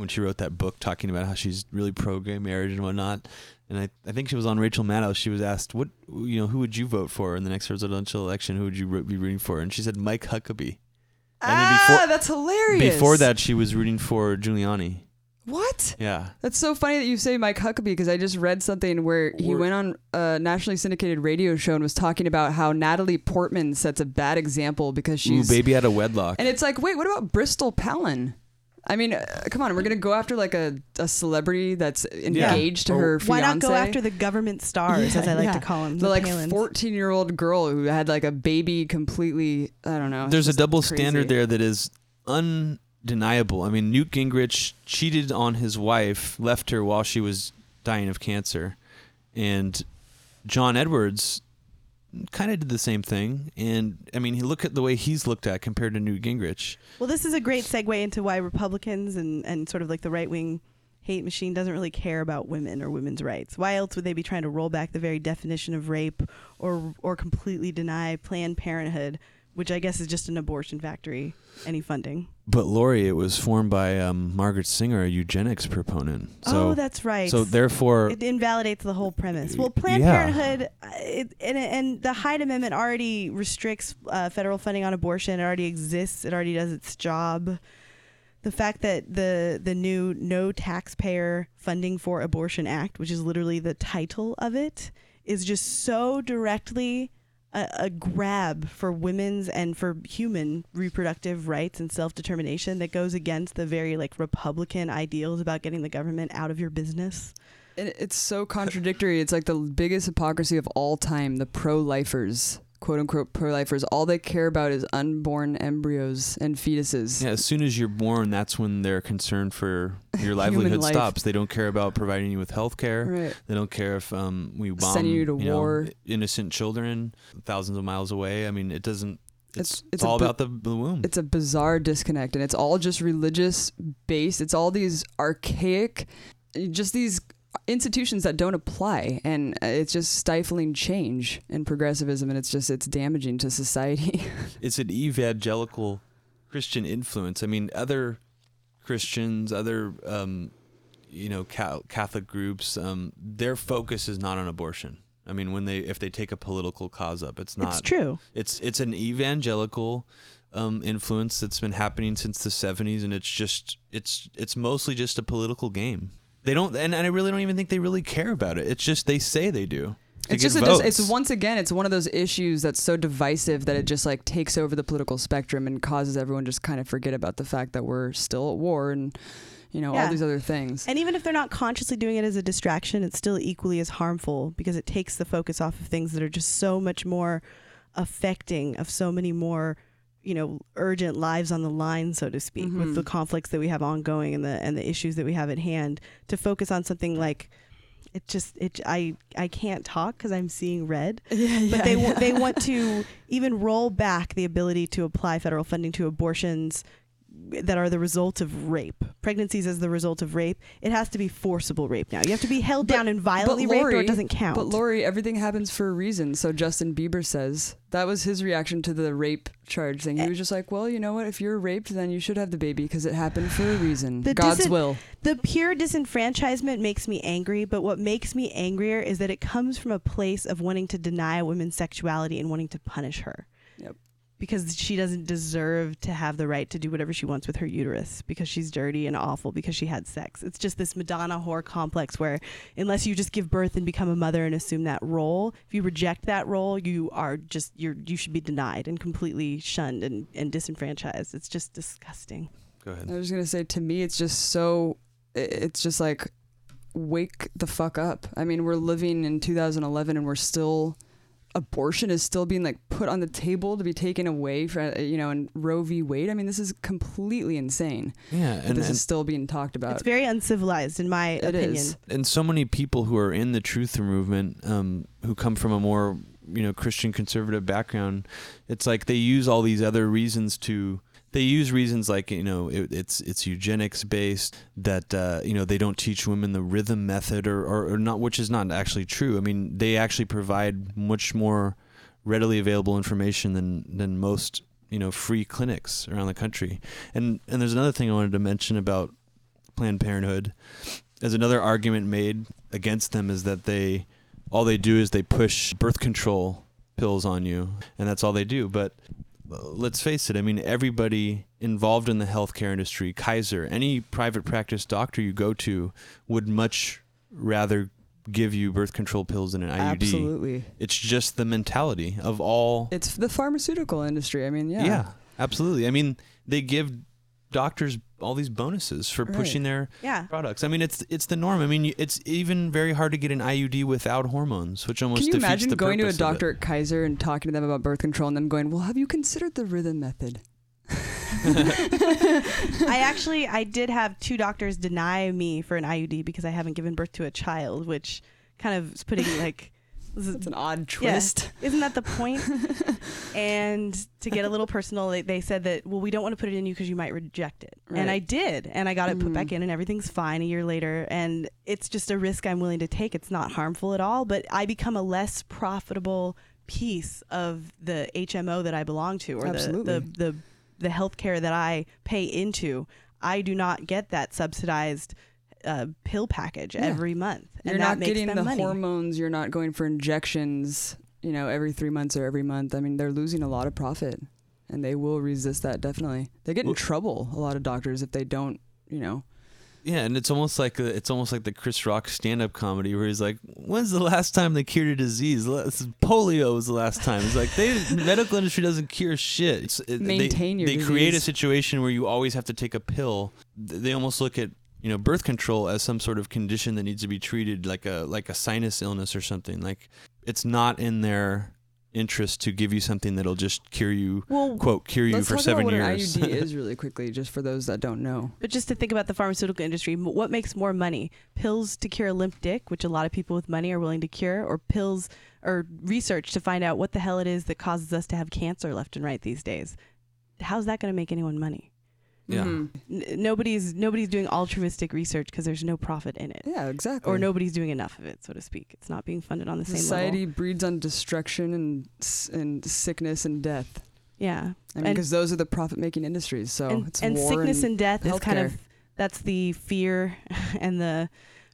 when she wrote that book talking about how she's really pro gay marriage and whatnot. And I, I think she was on Rachel Maddow. She was asked, "What you know, who would you vote for in the next presidential election? Who would you be rooting for?" And she said Mike Huckabee. And ah, before- that's hilarious. Before that, she was rooting for Giuliani. what? Yeah, That's so funny that you say Mike Huckabee because I just read something where he went on a nationally syndicated radio show and was talking about how Natalie Portman sets a bad example because Ooh, she's baby out of wedlock. And it's like, wait, what about Bristol Palin? I mean, uh, come on, we're gonna go after like a, a celebrity that's engaged to Or- her Why fiance. not go after the government stars, Yeah, as I like yeah. to call them? the like Palins. 14 year old girl who had like a baby completely? I don't know. There's a double crazy. standard there that is undeniable. I mean, Newt Gingrich cheated on his wife, left her while she was dying of cancer, and John Edwards kind of did the same thing. And I mean, look at the way he's looked at compared to Newt Gingrich. Well, this is a great segue into why Republicans and, and sort of like the right wing hate machine doesn't really care about women or women's rights. Why else would they be trying to roll back the very definition of rape or or completely deny Planned Parenthood, which I guess is just an abortion factory, any funding? But Lori, it was formed by um, Margaret Sanger, a eugenics proponent. So, oh, that's right. so therefore, it invalidates the whole premise. Well, Planned yeah. Parenthood uh, it, and, and the Hyde Amendment already restricts uh, federal funding on abortion. It already exists. It already does its job. The fact that the the new No Taxpayer Funding for Abortion Act, which is literally the title of it, is just so directly a, a grab for women's and for human reproductive rights and self determination that goes against the very like Republican ideals about getting the government out of your business. It's so contradictory. It's like the biggest hypocrisy of all time. The pro-lifers, quote unquote pro-lifers, all they care about is unborn embryos and fetuses. yeah, as soon as you're born, that's when their concern for your livelihood stops. They don't care about providing you with health care. Right. They don't care if um, we bomb Sending you to know, war. innocent children thousands of miles away. I mean, it doesn't. It's, It's- it's, it's all bu- about the, the womb. It's a bizarre disconnect, and it's all just religious based. It's all these archaic, just these institutions that don't apply, and uh, it's just stifling change and progressivism, and it's just it's damaging to society. It's an evangelical Christian influence. I mean, other Christians, other um, you know Ca- Catholic groups, um, their focus is not on abortion. I mean, when they if they take a political cause up, it's not. It's true. It's it's an evangelical um, influence that's been happening since the '70s, and it's just it's it's mostly just a political game. They don't, and, and I really don't even think they really care about it. It's just they say they do. it's just a, dis- it's once again it's one of those issues that's so divisive that it just like takes over the political spectrum and causes everyone just kind of forget about the fact that we're still at war and you know all these other things. And even if they're not consciously doing it as a distraction, it's still equally as harmful because it takes the focus off of things that are just so much more affecting of so many more, you know, urgent lives on the line, so to speak, Mhm. with the conflicts that we have ongoing and the and the issues that we have at hand. To focus on something like it just it I I can't talk because I'm seeing red. yeah, but they wa- they want to even roll back the ability to apply federal funding to abortions that are the result of rape. Pregnancies as the result of rape. It has to be forcible rape now. You have to be held But- down and violently raped, or it doesn't count. But Lori, everything happens for a reason. So Justin Bieber says that was his reaction to the rape charge thing. He was just like, "Well, you know what? If you're raped, then you should have the baby because it happened for a reason. The God's disen- will." the pure disenfranchisement makes me angry, but what makes me angrier is that it comes from a place of wanting to deny a woman's sexuality and wanting to punish her. Yep. Because she doesn't deserve to have the right to do whatever she wants with her uterus because she's dirty and awful because she had sex. It's just this Madonna whore complex where unless you just give birth and become a mother and assume that role, if you reject that role, you are just you're you should be denied and completely shunned and, and disenfranchised. It's just disgusting. Go ahead. I was gonna say to me, it's just so. It's just like, wake the fuck up. I mean, we're living in 2011 and we're still. Abortion is still being like put on the table to be taken away from you know, and Roe v. Wade. I mean, this is completely insane. Yeah, and, this and is still being talked about. It's very uncivilized in my It opinion. is. and so many people who are in the truth movement um, who come from a more you know christian conservative background it's like they use all these other reasons to they use reasons like you know it, it's it's eugenics based that uh, you know they don't teach women the rhythm method or, or, or not which is not actually true. I mean they actually provide much more readily available information than than most you know free clinics around the country. And and there's another thing i wanted to mention about planned parenthood. As another argument made against them is that they all they do is they push birth control pills on you and that's all they do. But let's face it i mean everybody involved in the healthcare industry kaiser any private practice doctor you go to would much rather give you birth control pills than an iud Absolutely. it's just the mentality of all It's the pharmaceutical industry. I mean, yeah. yeah absolutely i mean they give doctors all these bonuses for Right. pushing their Yeah. products. I mean, it's it's the norm. I mean, it's even very hard to get an IUD without hormones, which almost Can you imagine going to a purpose of it. doctor at Kaiser and talking to them about birth control and them going, "Well, have you considered the rhythm method?" I actually I did have two doctors deny me for an IUD because I haven't given birth to a child, which kind of is putting like this is- It's an odd Yeah. twist. isn't that the point? and to get a little personal, they, they said that well we don't want to put it in you because you might reject it, and I did, and I got it put back mm. in, and everything's fine a year later, and it's just a risk I'm willing to take. It's not harmful at all, but I become a less profitable piece of the HMO that I belong to, or the the the the healthcare that I pay into. I do not get that subsidized uh, pill package Yeah. every month, You're that not makes getting them the money. hormones. You're not going for injections. You know, every three months or every month. I mean, they're losing a lot of profit, and they will resist that definitely. They get in Well- trouble. A lot of doctors if they don't. You know, Yeah, and it's almost like the, it's almost like the Chris Rock stand-up comedy where he's like, "When's the last time they cured a disease? Polio was the last time." It's like they medical industry doesn't cure shit. It's, Maintain they, your They create a situation where you always have to take a pill. They almost look at you know birth control as some sort of condition that needs to be treated like a like a sinus illness or something. Like it's not in their interest to give you something that'll just cure you well, quote cure you let's for talk seven about what years. an IUD is really quickly, just for those that don't know. But just to think about the pharmaceutical industry, what makes more money? Pills to cure a limp dick, which a lot of people with money are willing to cure, or pills or research to find out what the hell it is that causes us to have cancer left and right these days? How's that going to make anyone money? Yeah. Mhm. N- nobody's nobody's doing altruistic research because there's no profit in it, Yeah, exactly. or nobody's doing enough of it, so to speak. It's not being funded on the same Society breeds on destruction and and sickness and death. Yeah, I mean, because those are the profit-making industries. So and, it's and war sickness and, death is kind of that's the fear and the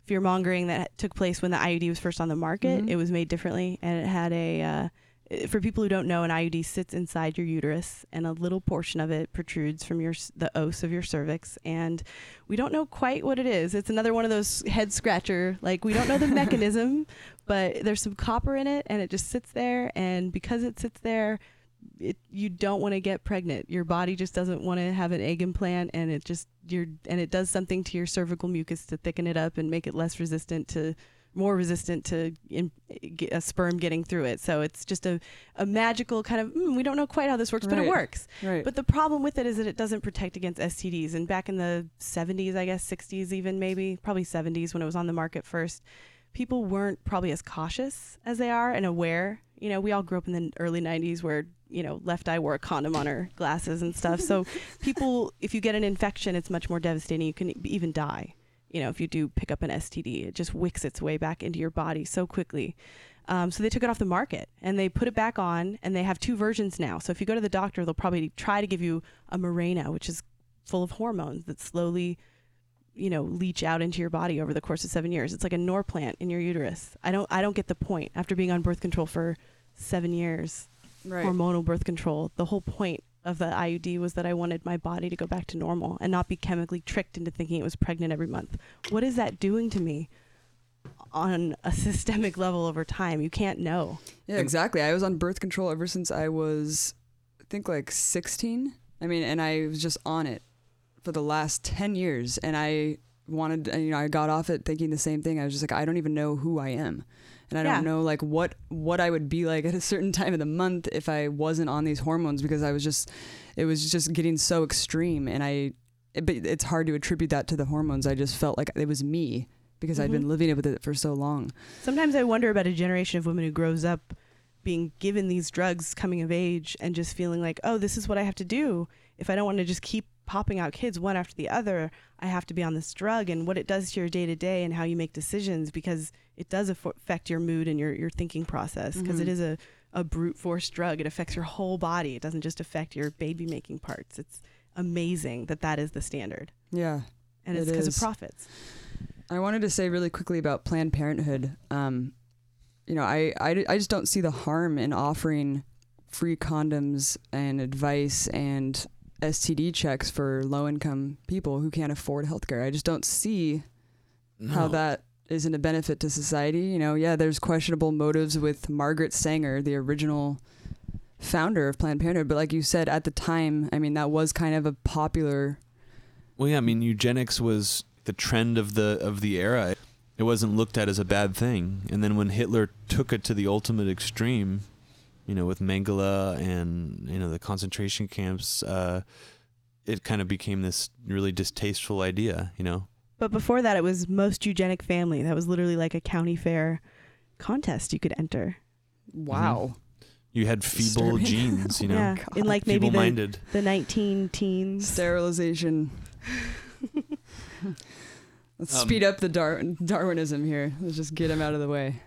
fear mongering that took place when the IUD was first on the market. Mhm. It was made differently, and it had a. Uh, i- Uh, for people who don't know, an IUD sits inside your uterus, and a little portion of it protrudes from your the os of your cervix, and we don't know quite what it is. It's another one of those head scratcher. Like we don't know the mechanism, but there's some copper in it, and it just sits there, and because it sits there, it you don't want to get pregnant. Your body just doesn't want to have an egg implant, and it just you're and it does something to your cervical mucus to thicken it up and make it less resistant to more resistant to in, a sperm getting through it. So it's just a, a magical kind of mm, we don't know quite how this works, but it works. right. But the problem with it is that it doesn't protect against STDs. And back in the 70s, I guess 60s even maybe, probably 70s when it was on the market first, people weren't probably as cautious as they are and aware You know, we all grew up in the early 90s where, you know, left eye wore a condom on her glasses and stuff. So people, if you get an infection, it's much more devastating. You can even die. You know, if you do pick up an STD, it just wicks its way back into your body so quickly. Um, so they took it off the market and they put it back on, and they have two versions now. So if you go to the doctor, they'll probably try to give you a Mirena, which is full of hormones that slowly, you know, leach out into your body over the course of seven years. It's like a Norplant in your uterus. I don't, I don't get the point. After being on birth control for seven years, Right. hormonal birth control, the whole point of the IUD was that I wanted my body to go back to normal and not be chemically tricked into thinking it was pregnant every month. What is that doing to me? On a systemic level over time, you can't know. Yeah, exactly. I was on birth control ever since I was, I think, like 16. I mean, and I was just on it for the last 10 years. And I wanted, and, you know, I got off it thinking the same thing. I was just like, I don't even know who I am. And I don't know like what what I would be like at a certain time of the month if I wasn't on these hormones because I was just it was just getting so extreme and I but it's hard to attribute that to the hormones. I just felt like it was me because I'd Mhm. been living with it for so long. Sometimes I wonder about a generation of women who grows up being given these drugs coming of age and just feeling like, oh, this is what I have to do. If I don't want to just keep popping out kids one after the other, I have to be on this drug and what it does to your day to day and how you make decisions because it does affect your mood and your, your thinking process because Mhm. is a, a brute force drug. It affects your whole body. It doesn't just affect your baby making parts. It's amazing that that is the standard. Yeah. And it's It because of profits. I wanted to say really quickly about Planned Parenthood. Um, you know, I, I, I just don't see the harm in offering free condoms and advice and STD checks for low income people who can't afford healthcare. I just don't see how that isn't a benefit to society. You know, yeah, there's questionable motives with Margaret Sanger, the original founder of Planned Parenthood. But like you said, at the time, I mean, that was kind of a popular. Well, yeah, I mean, eugenics was the trend of the of the era. It wasn't looked at as a bad thing. And then when Hitler took it to the ultimate extreme, you know, with Mengele and you know the concentration camps, uh, it kind of became this really distasteful idea. You know, But before that, it was most eugenic family. That was literally like a county fair contest you could enter. Wow. you had feeble Disturbing. genes. You know, yeah, in like maybe the, feeble-minded. the 19 teens. Sterilization. Let's Um, speed up the Dar- Darwinism here. Let's just get him out of the way.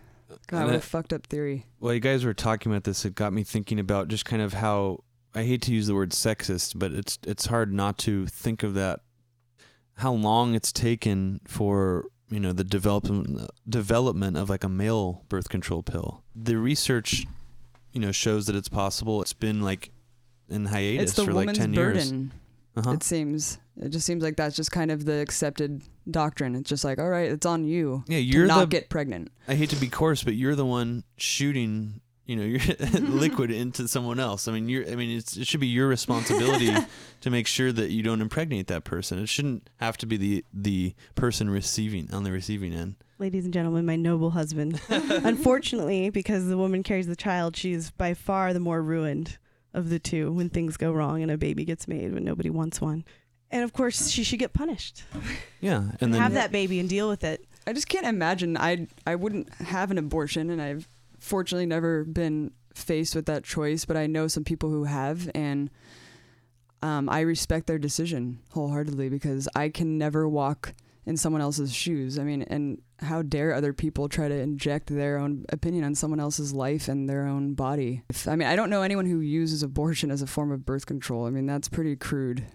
God, what I- a fucked up theory. While you guys were talking about this, it got me thinking about just kind of how I hate to use the word sexist, but it's it's hard not to think of that. How long it's taken for you know the development development of like a male birth control pill. The research, you know, shows that it's possible. It's been like in hiatus for like ten years. Uh-huh. It seems. It just seems like that's just kind of the accepted doctrine. It's just like, all right, it's on you Yeah, you're not the. get pregnant. I hate to be coarse, but you're the one shooting. You know, your liquid into someone else. I mean, you're. I mean, it's, it should be your responsibility to make sure that you don't impregnate that person. It shouldn't have to be the the person receiving on the receiving end. Ladies and gentlemen, my noble husband. Unfortunately, because the woman carries the child, she's by far the more ruined of the two when things go wrong and a baby gets made when nobody wants one. And of course, she should get punished. Yeah, and then Have that baby and deal with it. I just can't imagine. I I wouldn't have an abortion, and I've fortunately never been faced with that choice. But I know some people who have, and um, I respect their decision wholeheartedly because I can never walk in someone else's shoes. I mean, and how dare other people try to inject their own opinion on someone else's life and their own body? If, I mean, I don't know anyone who uses abortion as a form of birth control. I mean, that's pretty crude.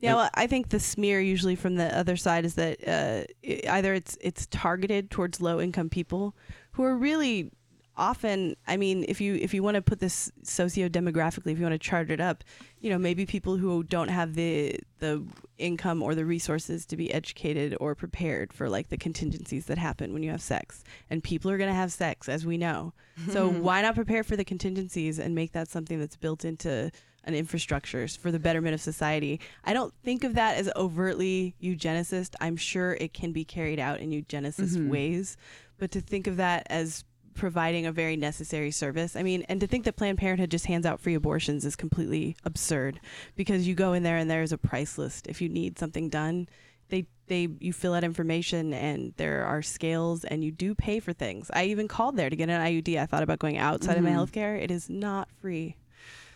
Yeah, well, I think the smear usually from the other side is that uh, either it's it's targeted towards low income people who are really often. I mean, if you if you want to put this socio demographically, if you want to chart it up, you know, maybe people who don't have the the income or the resources to be educated or prepared for like the contingencies that happen when you have sex, and people are going to have sex, as we know. So why not prepare for the contingencies and make that something that's built into an infrastructure for the betterment of society? I don't think of that as overtly eugenicist. I'm sure it can be carried out in eugenicist Mhm. ways, but to think of that as providing a very necessary service. I mean, and to think that Planned Parenthood just hands out free abortions is completely absurd because you go in there and there's a price list. If you need something done, they they you fill out information and there are scales and you do pay for things. I even called there to get an IUD. I thought about going outside of my Mhm. healthcare. It is not free.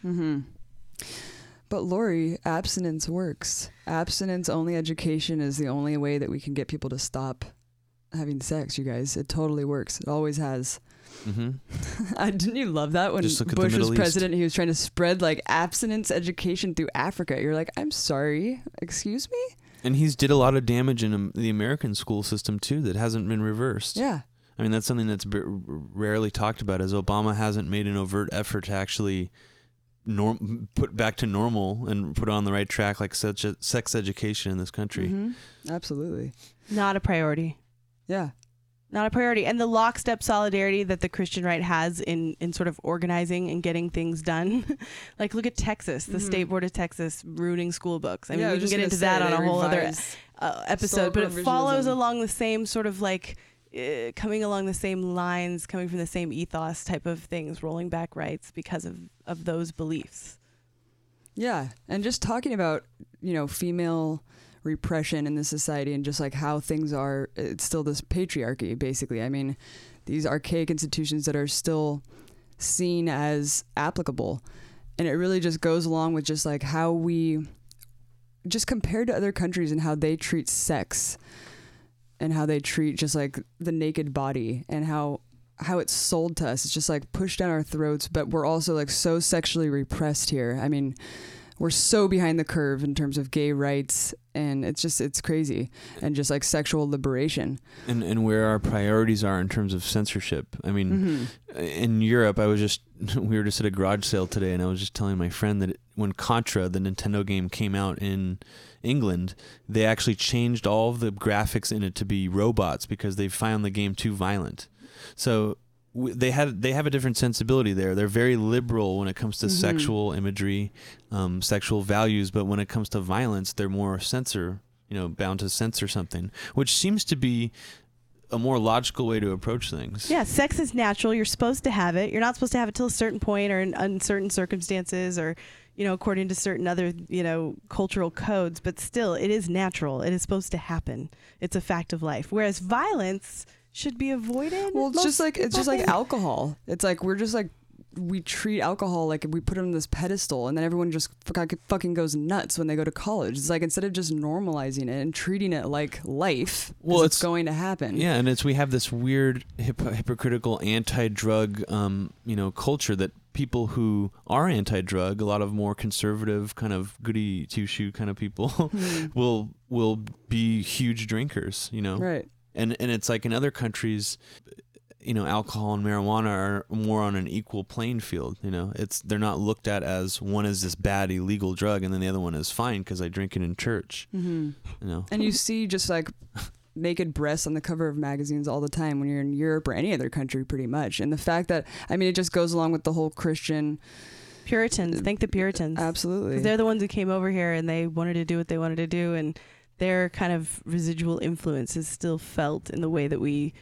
Mm-hmm. But Lori, abstinence works. Abstinence only education is the only way that we can get people to stop having sex. You guys, it totally works. It always has. Mm-hmm. Uh, Didn't you love that when Just look at the Bush was Middle East. president? He was trying to spread like abstinence education through Africa. You're like, I'm sorry, excuse me. And he's did a lot of damage in um, the American school system too that hasn't been reversed. Yeah. I mean, that's something that's b- rarely talked about. As Obama hasn't made an overt effort to actually norm put back to normal and put on the right track like such a sex education in this country. Mhm. Absolutely. Not a priority. Yeah. Not a priority. And the lockstep solidarity that the Christian right has in, in sort of organizing and getting things done. like, look at Texas, the Mhm. State Board of Texas ruining school books. I mean, Yeah, we can get into that on a whole other uh, episode, but it follows along the same sort of like uh, coming along the same lines, coming from the same ethos type of things, rolling back rights because of, of those beliefs. Yeah, and just talking about you know female repression in the society and just like how things are, it's still this patriarchy basically. I mean, these archaic institutions that are still seen as applicable, and it really just goes along with just like how we just compared to other countries and how they treat sex and how they treat just like the naked body and how how it's sold to us. It's just like pushed down our throats but we're also like so sexually repressed here. I mean we're so behind the curve in terms of gay rights and it's just it's crazy and just like sexual liberation And and where our priorities are in terms of censorship. I mean, Mhm. in Europe, I was just we were just at a garage sale today, and I was just telling my friend that when Contra, the Nintendo game, came out in England, they actually changed all of the graphics in it to be robots because they found the game too violent. So they had they have a different sensibility there. They're very liberal when it comes to Mhm. sexual imagery, um, sexual values, but when it comes to violence, they're more censor, you know, bound to censor something, which seems to be a more logical way to approach things. Yeah, sex is natural. You're supposed to have it. You're not supposed to have it till a certain point or in uncertain circumstances or, you know, according to certain other, you know, cultural codes. But still, it is natural. It is supposed to happen. It's a fact of life. Whereas violence should be avoided. well it's just like it's just like alcohol it's like we're just like we treat alcohol like we put it on this pedestal and then everyone just fucking goes nuts when they go to college it's like instead of just normalizing it and treating it like life Well, well it's, it's- going to happen Yeah, and it's we have this weird hip- hypocritical anti-drug, um, you know, culture that people who are anti-drug, a lot of more conservative kind of goody two shoe kind of people, Hmm. will will be huge drinkers. You know, right and and it's like in other countries. You know, alcohol and marijuana are more on an equal playing field. You know, it's they're not looked at as one is this bad illegal drug, and then the other one is fine because I drink it in church. hmm You know, and you see just like naked breasts on the cover of magazines all the time when you're in Europe or any other country pretty much and the fact that I mean it just goes along with the whole Christian Puritans. Thank the Puritans. Absolutely. they're the ones who came over here and they wanted to do what they wanted to do, and their kind of residual influence is still felt in the way that we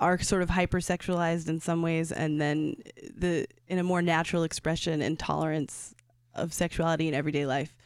are sort of hypersexualized in some ways, and then the in a more natural expression and tolerance of sexuality in everyday life,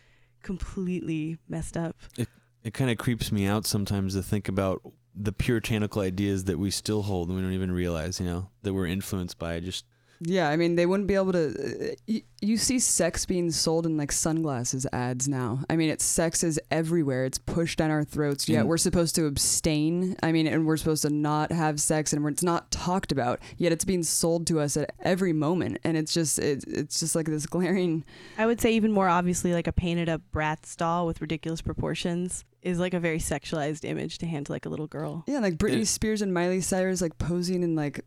completely messed up. it it kind of creeps me out sometimes to think about the puritanical ideas that we still hold and we don't even realize, you know, that we're influenced by just Yeah, I mean, they wouldn't be able to. Uh, you, you see sex being sold in like sunglasses ads now. I mean, it's sex is everywhere. It's pushed down our throats. Yet Mm. we're supposed to abstain. I mean, and we're supposed to not have sex, and we're, it's not talked about. Yet it's being sold to us at every moment, and it's just it, it's just like this glaring. I would say even more obviously, like a painted up Bratz doll with ridiculous proportions is like a very sexualized image to hand to like a little girl. Yeah, like Britney It- Spears and Miley Cyrus like posing in like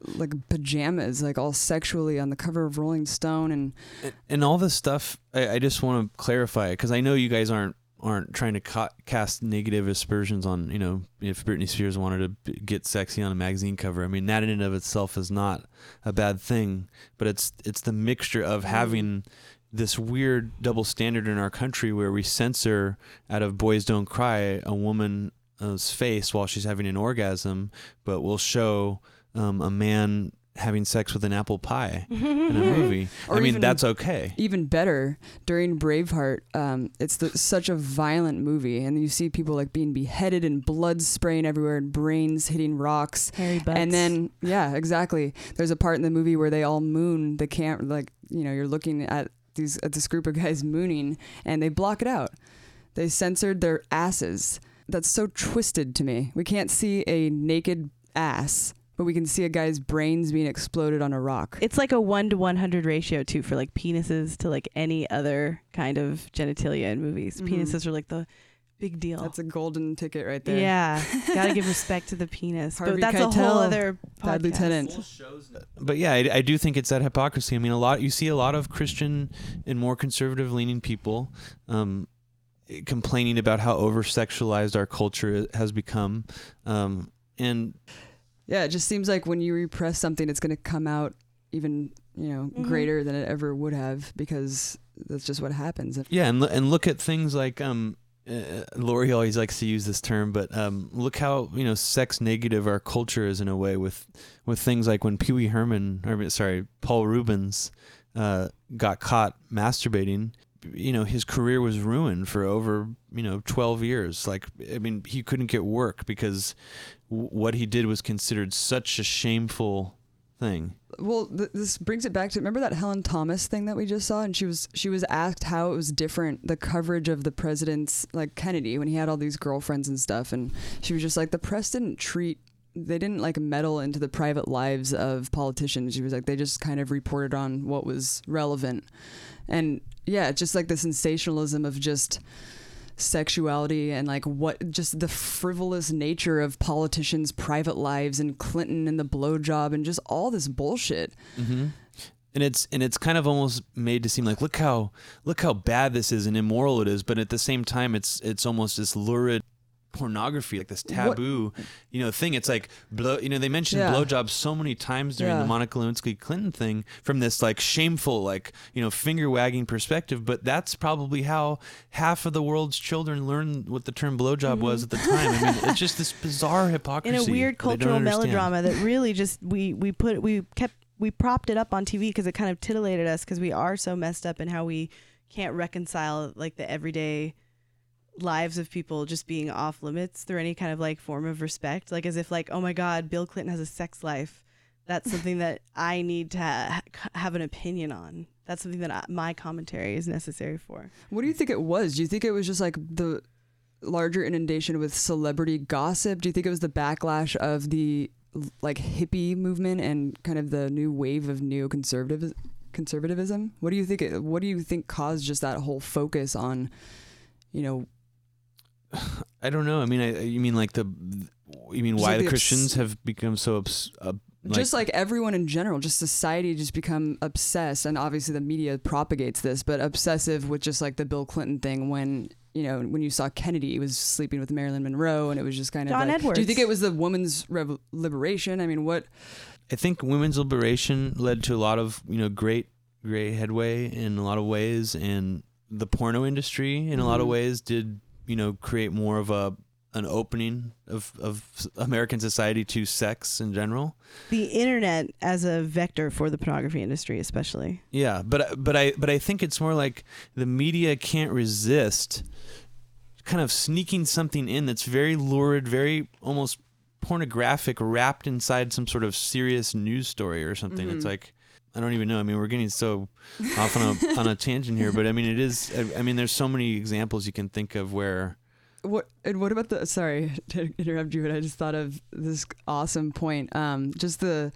like pajamas, like all sexually on the cover of Rolling Stone, and and, and all this stuff. I, I just want to clarify because I know you guys aren't aren't trying to ca- cast negative aspersions on you know if Britney Spears wanted to b- get sexy on a magazine cover. I mean that in and of itself is not a bad thing, but it's it's the mixture of mm-hmm. having this weird double standard in our country where we censor out of Boys Don't Cry a woman's face while she's having an orgasm, but we'll show um, a man having sex with an apple pie in a movie. I mean, even- that's okay. even better during braveheart um, it's the, such a violent movie and you see people like being beheaded and blood spraying everywhere and brains hitting rocks Harry Butts. and then yeah exactly there's a part in the movie where they all moon the camp like you know you're looking at these at this group of guys mooning and they block it out they censored their asses that's so twisted to me we can't see a naked ass but we can see a guy's brains being exploded on a rock it's like a one to one hundred ratio too for like penises to like any other kind of genitalia in movies. Mhm. Penises are like the big deal. that's a golden ticket right there Yeah, gotta give respect to the penis. Harvey but that's a Keitel, whole other podcast. Lieutenant. But yeah, I, I do think it's that hypocrisy. I mean, a lot you see a lot of Christian and more conservative leaning people um, complaining about how over sexualized our culture has become, um, and Yeah, it just seems like when you repress something, it's going to come out even you know Mhm. greater than it ever would have because that's just what happens. Yeah, and lo- and look at things like um, uh, Lori always likes to use this term, but um, look how you know sex negative our culture is in a way with with things like when Pee Wee Herman, or sorry, Paul Reubens, uh, got caught masturbating. You know, his career was ruined for over you know twelve years. Like, I mean, he couldn't get work because w- what he did was considered such a shameful thing. Well, th- this brings it back to remember that Helen Thomas thing that we just saw, and she was she was asked how it was different the coverage of the president's like Kennedy when he had all these girlfriends and stuff, and she was just like the press didn't treat they didn't like meddle into the private lives of politicians. She was like they just kind of reported on what was relevant, and yeah, just like the sensationalism of just sexuality and like what just the frivolous nature of politicians' private lives and Clinton and the blowjob and just all this bullshit. Mm-hmm. And it's and it's kind of almost made to seem like look how look how bad this is and immoral it is, but at the same time, it's it's almost this lurid pornography, like this taboo, you know, thing. It's like blow. You know, they mentioned Yeah. blowjobs so many times during Yeah. the Monica Lewinsky Clinton thing from this like shameful, like you know, finger wagging perspective. But that's probably how half of the world's children learned what the term blowjob mm-hmm. was at the time. I mean, it's just this bizarre hypocrisy in a weird that they don't cultural melodrama that really just we we put we kept we propped it up on TV because it kind of titillated us because we are so messed up in how we can't reconcile like the everyday lives of people just being off limits through any kind of like form of respect like as if like oh my god Bill Clinton has a sex life that's something that I need to ha- have an opinion on that's something that I, my commentary is necessary for What do you think it was? Do you think it was just like the larger inundation with celebrity gossip? Do you think it was the backlash of the like hippie movement and kind of the new wave of neoconservative conservatism? What do you think? It, what do you think caused just that whole focus on, you know, I don't know. I mean, I, you mean like the, you mean Just why like the the obs- Christians have become so obs- uh, like, just like everyone in general, just society just become obsessed, and obviously the media propagates this, but obsessive with just like the Bill Clinton thing when you know when you saw Kennedy was sleeping with Marilyn Monroe, and it was just kind of John like, do you think it was the woman's rev- liberation? I mean, what? I think women's liberation led to a lot of you know great great headway in a lot of ways, and the porno industry in a lot of Mhm. ways did you know create more of a an opening of of American society to sex in general. the internet as a vector for the pornography industry especially Yeah, but but I but I think it's more like the media can't resist kind of sneaking something in that's very lurid, very almost pornographic wrapped inside some sort of serious news story or something. It's Mhm. like I don't even know. I mean, we're getting so off on a on a tangent here, but I mean, it is. I, I mean, there's so many examples you can think of where. What and what about the? Sorry to interrupt you, but I just thought of this awesome point. Um, just the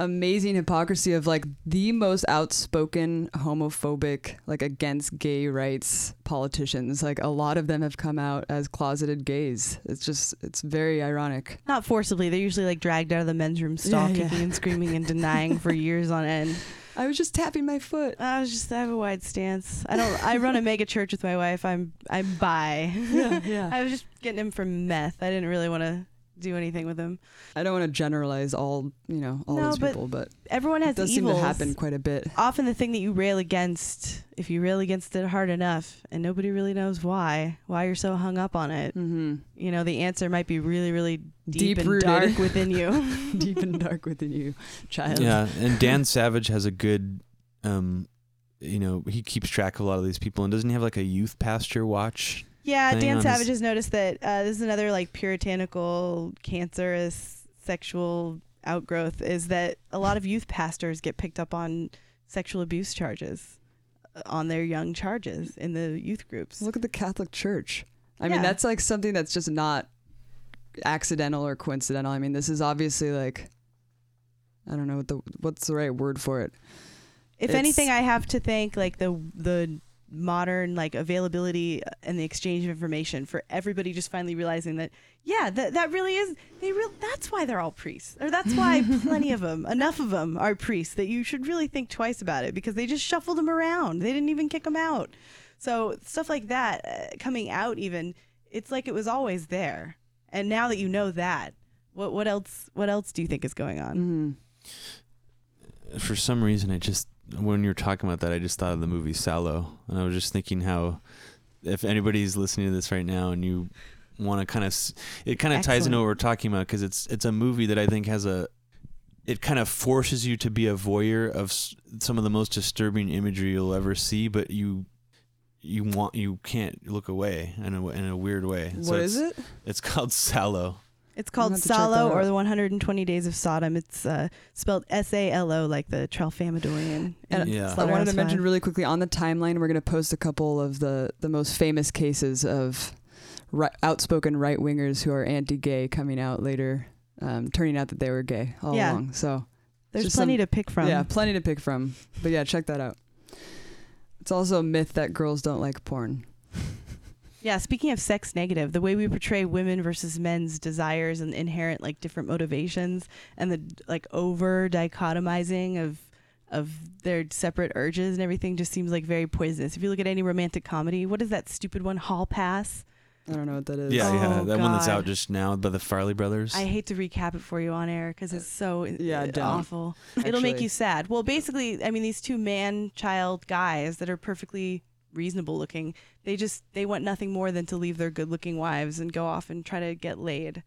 amazing hypocrisy of like the most outspoken homophobic, like against gay rights politicians. Like a lot of them have come out as closeted gays. It's just it's very ironic. not forcibly they're usually like dragged out of the men's room stall Yeah, yeah. kicking and screaming and denying for years on end I was just tapping my foot. i was just i have a wide stance i don't i run a mega church with my wife i'm i'm bi Yeah, yeah. i was just getting him from meth i didn't really want to do anything with them. I don't want to generalize all you know all No, these but people, but Everyone has it has does seem evils. to happen quite a bit. Often the thing that you rail against, if you rail against it hard enough, and nobody really knows why, why you're so hung up on it, hmm you know, the answer might be really, really deep, and Deep-rooted. dark within you. Deep and dark within you, child. Yeah, and Dan Savage has a good, um, you know, he keeps track of a lot of these people, and doesn't he have like a youth pastor watch? Yeah, Dan Savage his- has noticed that uh, this is another like puritanical, cancerous sexual outgrowth is that a lot of youth pastors get picked up on sexual abuse charges uh, on their young charges in the youth groups. Look at the Catholic Church. I Yeah. mean, that's like something that's just not accidental or coincidental. I mean, this is obviously like I don't know what the what's the right word for it. If It's- anything, I have to thank like the the modern like availability and the exchange of information for everybody just finally realizing that yeah that that really is they real that's why they're all priests or that's why plenty of them enough of them are priests that you should really think twice about it because they just shuffled them around. They didn't even kick them out. So stuff like that uh, coming out even it's like it was always there. And now that you know that what what else what else do you think is going on? Hmm For some reason, I just when you were talking about that, I just thought of the movie Salo, and I was just thinking how if anybody's listening to this right now and you want to kind of, it kind of ties into what we're talking about because it's it's a movie that I think has a it kind of forces you to be a voyeur of some of the most disturbing imagery you'll ever see, but you you want you can't look away in a in a weird way. What is it? It's called Salo. It's called have to check that Salo or the 120 Days of Sodom. It's uh, spelled S A L O like the Tralfamadorian. And Yeah. I wanted to mention really quickly on the timeline, we're going to post a couple of the, the most famous cases of right, outspoken right wingers who are anti gay coming out later, um, turning out that they were gay all Yeah. along. So, There's plenty some- to pick from. yeah, plenty to pick from. But yeah, check that out. It's also a myth that girls don't like porn. Yeah, speaking of sex negative, the way we portray women versus men's desires and inherent like different motivations and the like over dichotomizing of of their separate urges and everything just seems like very poisonous. If you look at any romantic comedy, what is that stupid one Hall Pass? I don't know what that is. Yeah, yeah, Oh, that one that's out just now by the Farrelly brothers. I hate to recap it for you on air because it's so Yeah, uh, don't. awful. It'll make you sad. Well, basically, I mean, these two man-child guys that are perfectly reasonable looking, they just they want nothing more than to leave their good-looking wives and go off and try to get laid.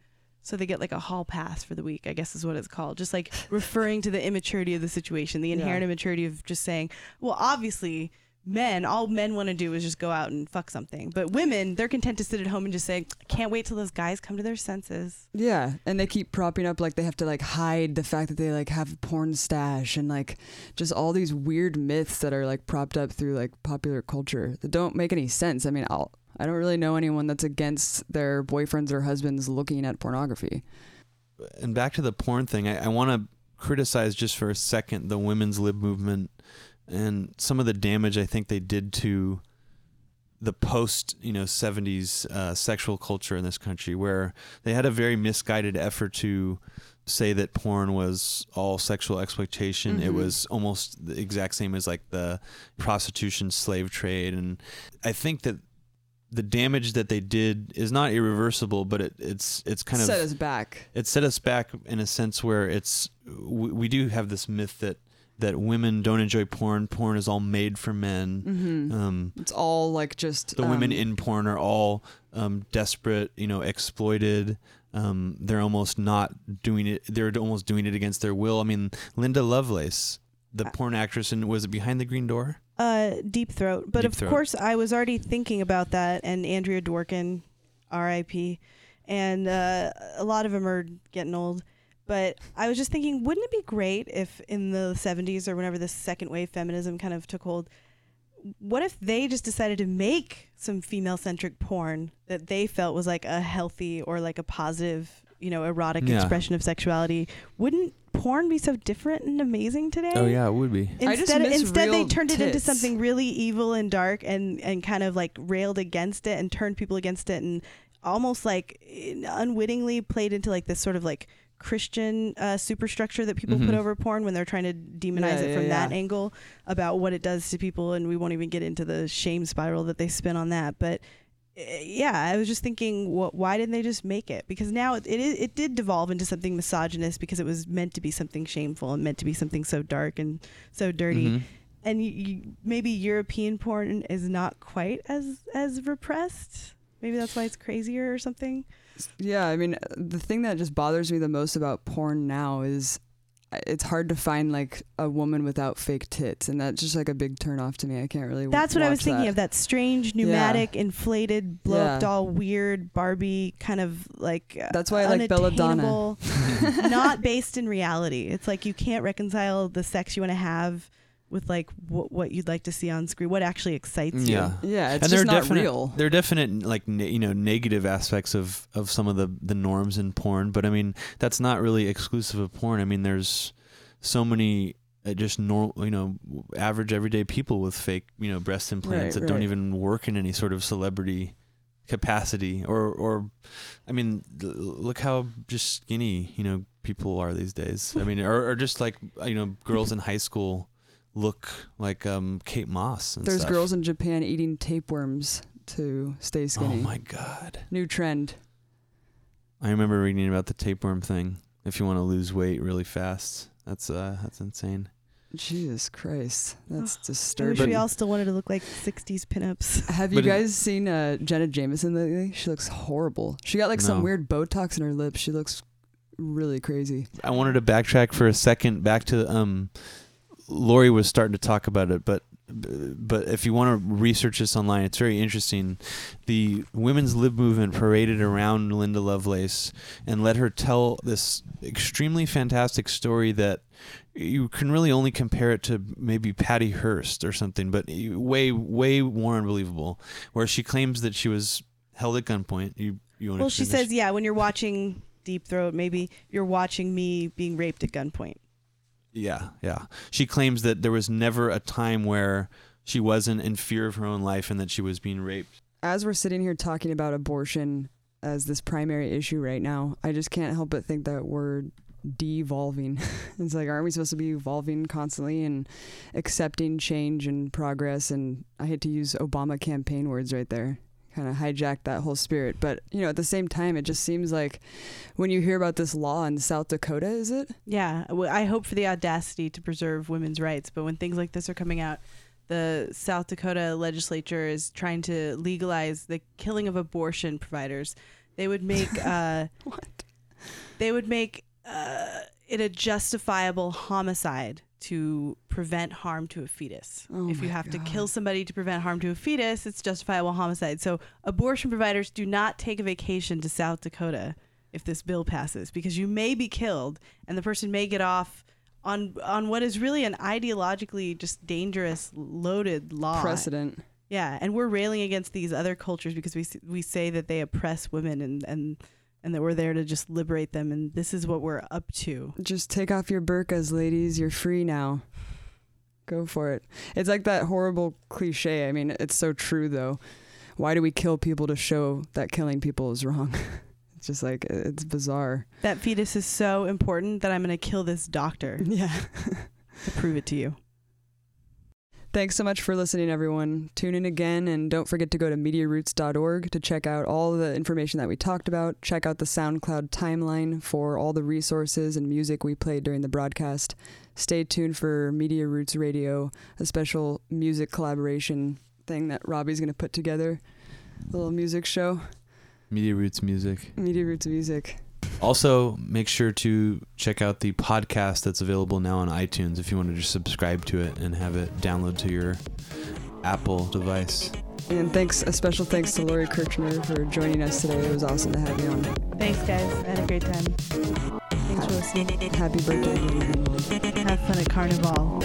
So they get like a hall pass for the week, I guess is what it's called. Just like referring to the immaturity of the situation, the Yeah. inherent immaturity of just saying, well, obviously, men, all men want to do is just go out and fuck something. But women, they're content to sit at home and just say, can't wait till those guys come to their senses. Yeah, and they keep propping up like they have to like hide the fact that they like have a porn stash and like just all these weird myths that are like propped up through like popular culture that don't make any sense. I mean, I'll, I don't really know anyone that's against their boyfriends or husbands looking at pornography. and back to the porn thing, I, I want to criticize just for a second the women's lib movement and some of the damage I think they did to the post you know 70s uh, sexual culture in this country where they had a very misguided effort to say that porn was all sexual exploitation it Mhm. was almost the exact same as like the prostitution slave trade and i think that the damage that they did is not irreversible but it, it's it's kind set of set us back. it set us back in a sense where it's we, we do have this myth that that women don't enjoy porn porn is all made for men hmm um it's all like just the women um, in porn are all um, desperate, you know, exploited. Um, they're almost not doing it. They're almost doing it against their will. I mean, Linda Lovelace, the Uh, porn actress, and was it Behind the Green Door? Uh, Deep Throat. But Deep of Throat. course, I was already thinking about that, and Andrea Dworkin, R.I.P. And uh, a lot of them are getting old. But I was just thinking, wouldn't it be great if in the 70s or whenever this second wave feminism kind of took hold, what if they just decided to make some female centric porn that they felt was like a healthy or like a positive, you know, erotic Yeah. expression of sexuality? Wouldn't porn be so different and amazing today? Oh yeah, it would be. I just Instead, instead they real turned it into something really evil and dark, and and kind of like railed against it and turned people against it, and almost like unwittingly played into like this sort of like Christian uh, superstructure that people put Mhm. over porn when they're trying to demonize Yeah, it yeah, from that yeah. angle about what it does to people, and we won't even get into the shame spiral that they spin on that, but. eh, yeah, I was just thinking, wh- why didn't they just make it? Because now it, it it did devolve into something misogynist because it was meant to be something shameful and meant to be something so dark and so dirty. Mhm. And you, you, maybe European porn is not quite as as repressed. Maybe that's why it's crazier or something. Yeah, I mean, the thing that just bothers me the most about porn now is uh, it's hard to find like a woman without fake tits, and that's just like a big turn off to me. I can't really. That's what I was thinking that. of. That strange, pneumatic, inflated, blow up Yeah. doll, weird Barbie kind of like. uh, That's why I like Belladonna. not based in reality. It's like you can't reconcile the sex you want to have with like what what you'd like to see on screen. What actually excites you. Yeah. Yeah, it's and just there are not definite, real. There are definite like ne- you know negative aspects of of some of the the norms in porn, but I mean that's not really exclusive of porn. I mean there's so many uh, just normal you know average everyday people with fake you know breast implants Right, that don't even work in any sort of celebrity capacity or or I mean l- look how just skinny you know people are these days. I mean or, or just like you know girls in high school look like um Kate Moss. And There's stuff. girls in Japan eating tapeworms to stay skinny. Oh my god. New trend. I remember reading about the tapeworm thing. If you want to lose weight really fast, that's uh that's insane. Jesus Christ, that's I wish disturbing. we all still wanted to look like 60s pinups. Have you But it- guys seen uh, Jenna Jameson lately? She looks horrible. She got like some weird Botox in her lips. She looks really crazy. I wanted to backtrack for a second back to um Lori was starting to talk about it, but but if you want to research this online, it's very interesting. The women's lib movement paraded around Linda Lovelace and let her tell this extremely fantastic story that you can really only compare it to maybe Patty Hearst or something, but way way more unbelievable. Where she claims that she was held at gunpoint. You you want Well, she says, yeah, when you're watching Deep Throat, maybe you're watching me being raped at gunpoint. Yeah, yeah. She claims that there was never a time where she wasn't in fear of her own life and that she was being raped. As we're sitting here talking about abortion as this primary issue right now, I just can't help but think that we're devolving. it's like, aren't we supposed to be evolving constantly and accepting change and progress? And I hate to use Obama campaign words right there. Kind of hijack that whole spirit. But, you know, at the same time, it just seems like when you hear about this law in South Dakota, is it? Yeah, I hope for the audacity to preserve women's rights, but when things like this are coming out, the South Dakota legislature is trying to legalize the killing of abortion providers. They would make uh, What? they would make uh, it a justifiable homicide to prevent harm to a fetus. Oh if you have to kill somebody to prevent harm to a fetus, it's justifiable homicide. So abortion providers do not take a vacation to South Dakota if this bill passes because you may be killed and the person may get off on on what is really an ideologically just dangerous loaded law. Precedent. Yeah, and we're railing against these other cultures because we we say that they oppress women and and and that we're there to just liberate them and this is what we're up to. Just take off your burqas, ladies. You're free now. Go for it. It's like that horrible cliche. I mean, it's so true, though. Why do we kill people to show that killing people is wrong? it's just like, it's bizarre. That fetus is so important that I'm going to kill this doctor Yeah. to prove it to you. Thanks so much for listening, everyone. Tune in again, and don't forget to go to MediaRoots.org to check out all the information that we talked about. Check out the SoundCloud timeline for all the resources and music we played during the broadcast. Stay tuned for Media Roots Radio, a special music collaboration thing that Robbie's going to put together. A little music show, Media Roots Music. Media Roots Music. Also, make sure to check out the podcast that's available now on iTunes if you want to just subscribe to it and have it download to your Apple device. And thanks, a special thanks to Lori Kirchner for joining us today. It was awesome to have you on. Thanks guys. I had a great time. Thanks for listening. Happy birthday. Have fun at Carnival.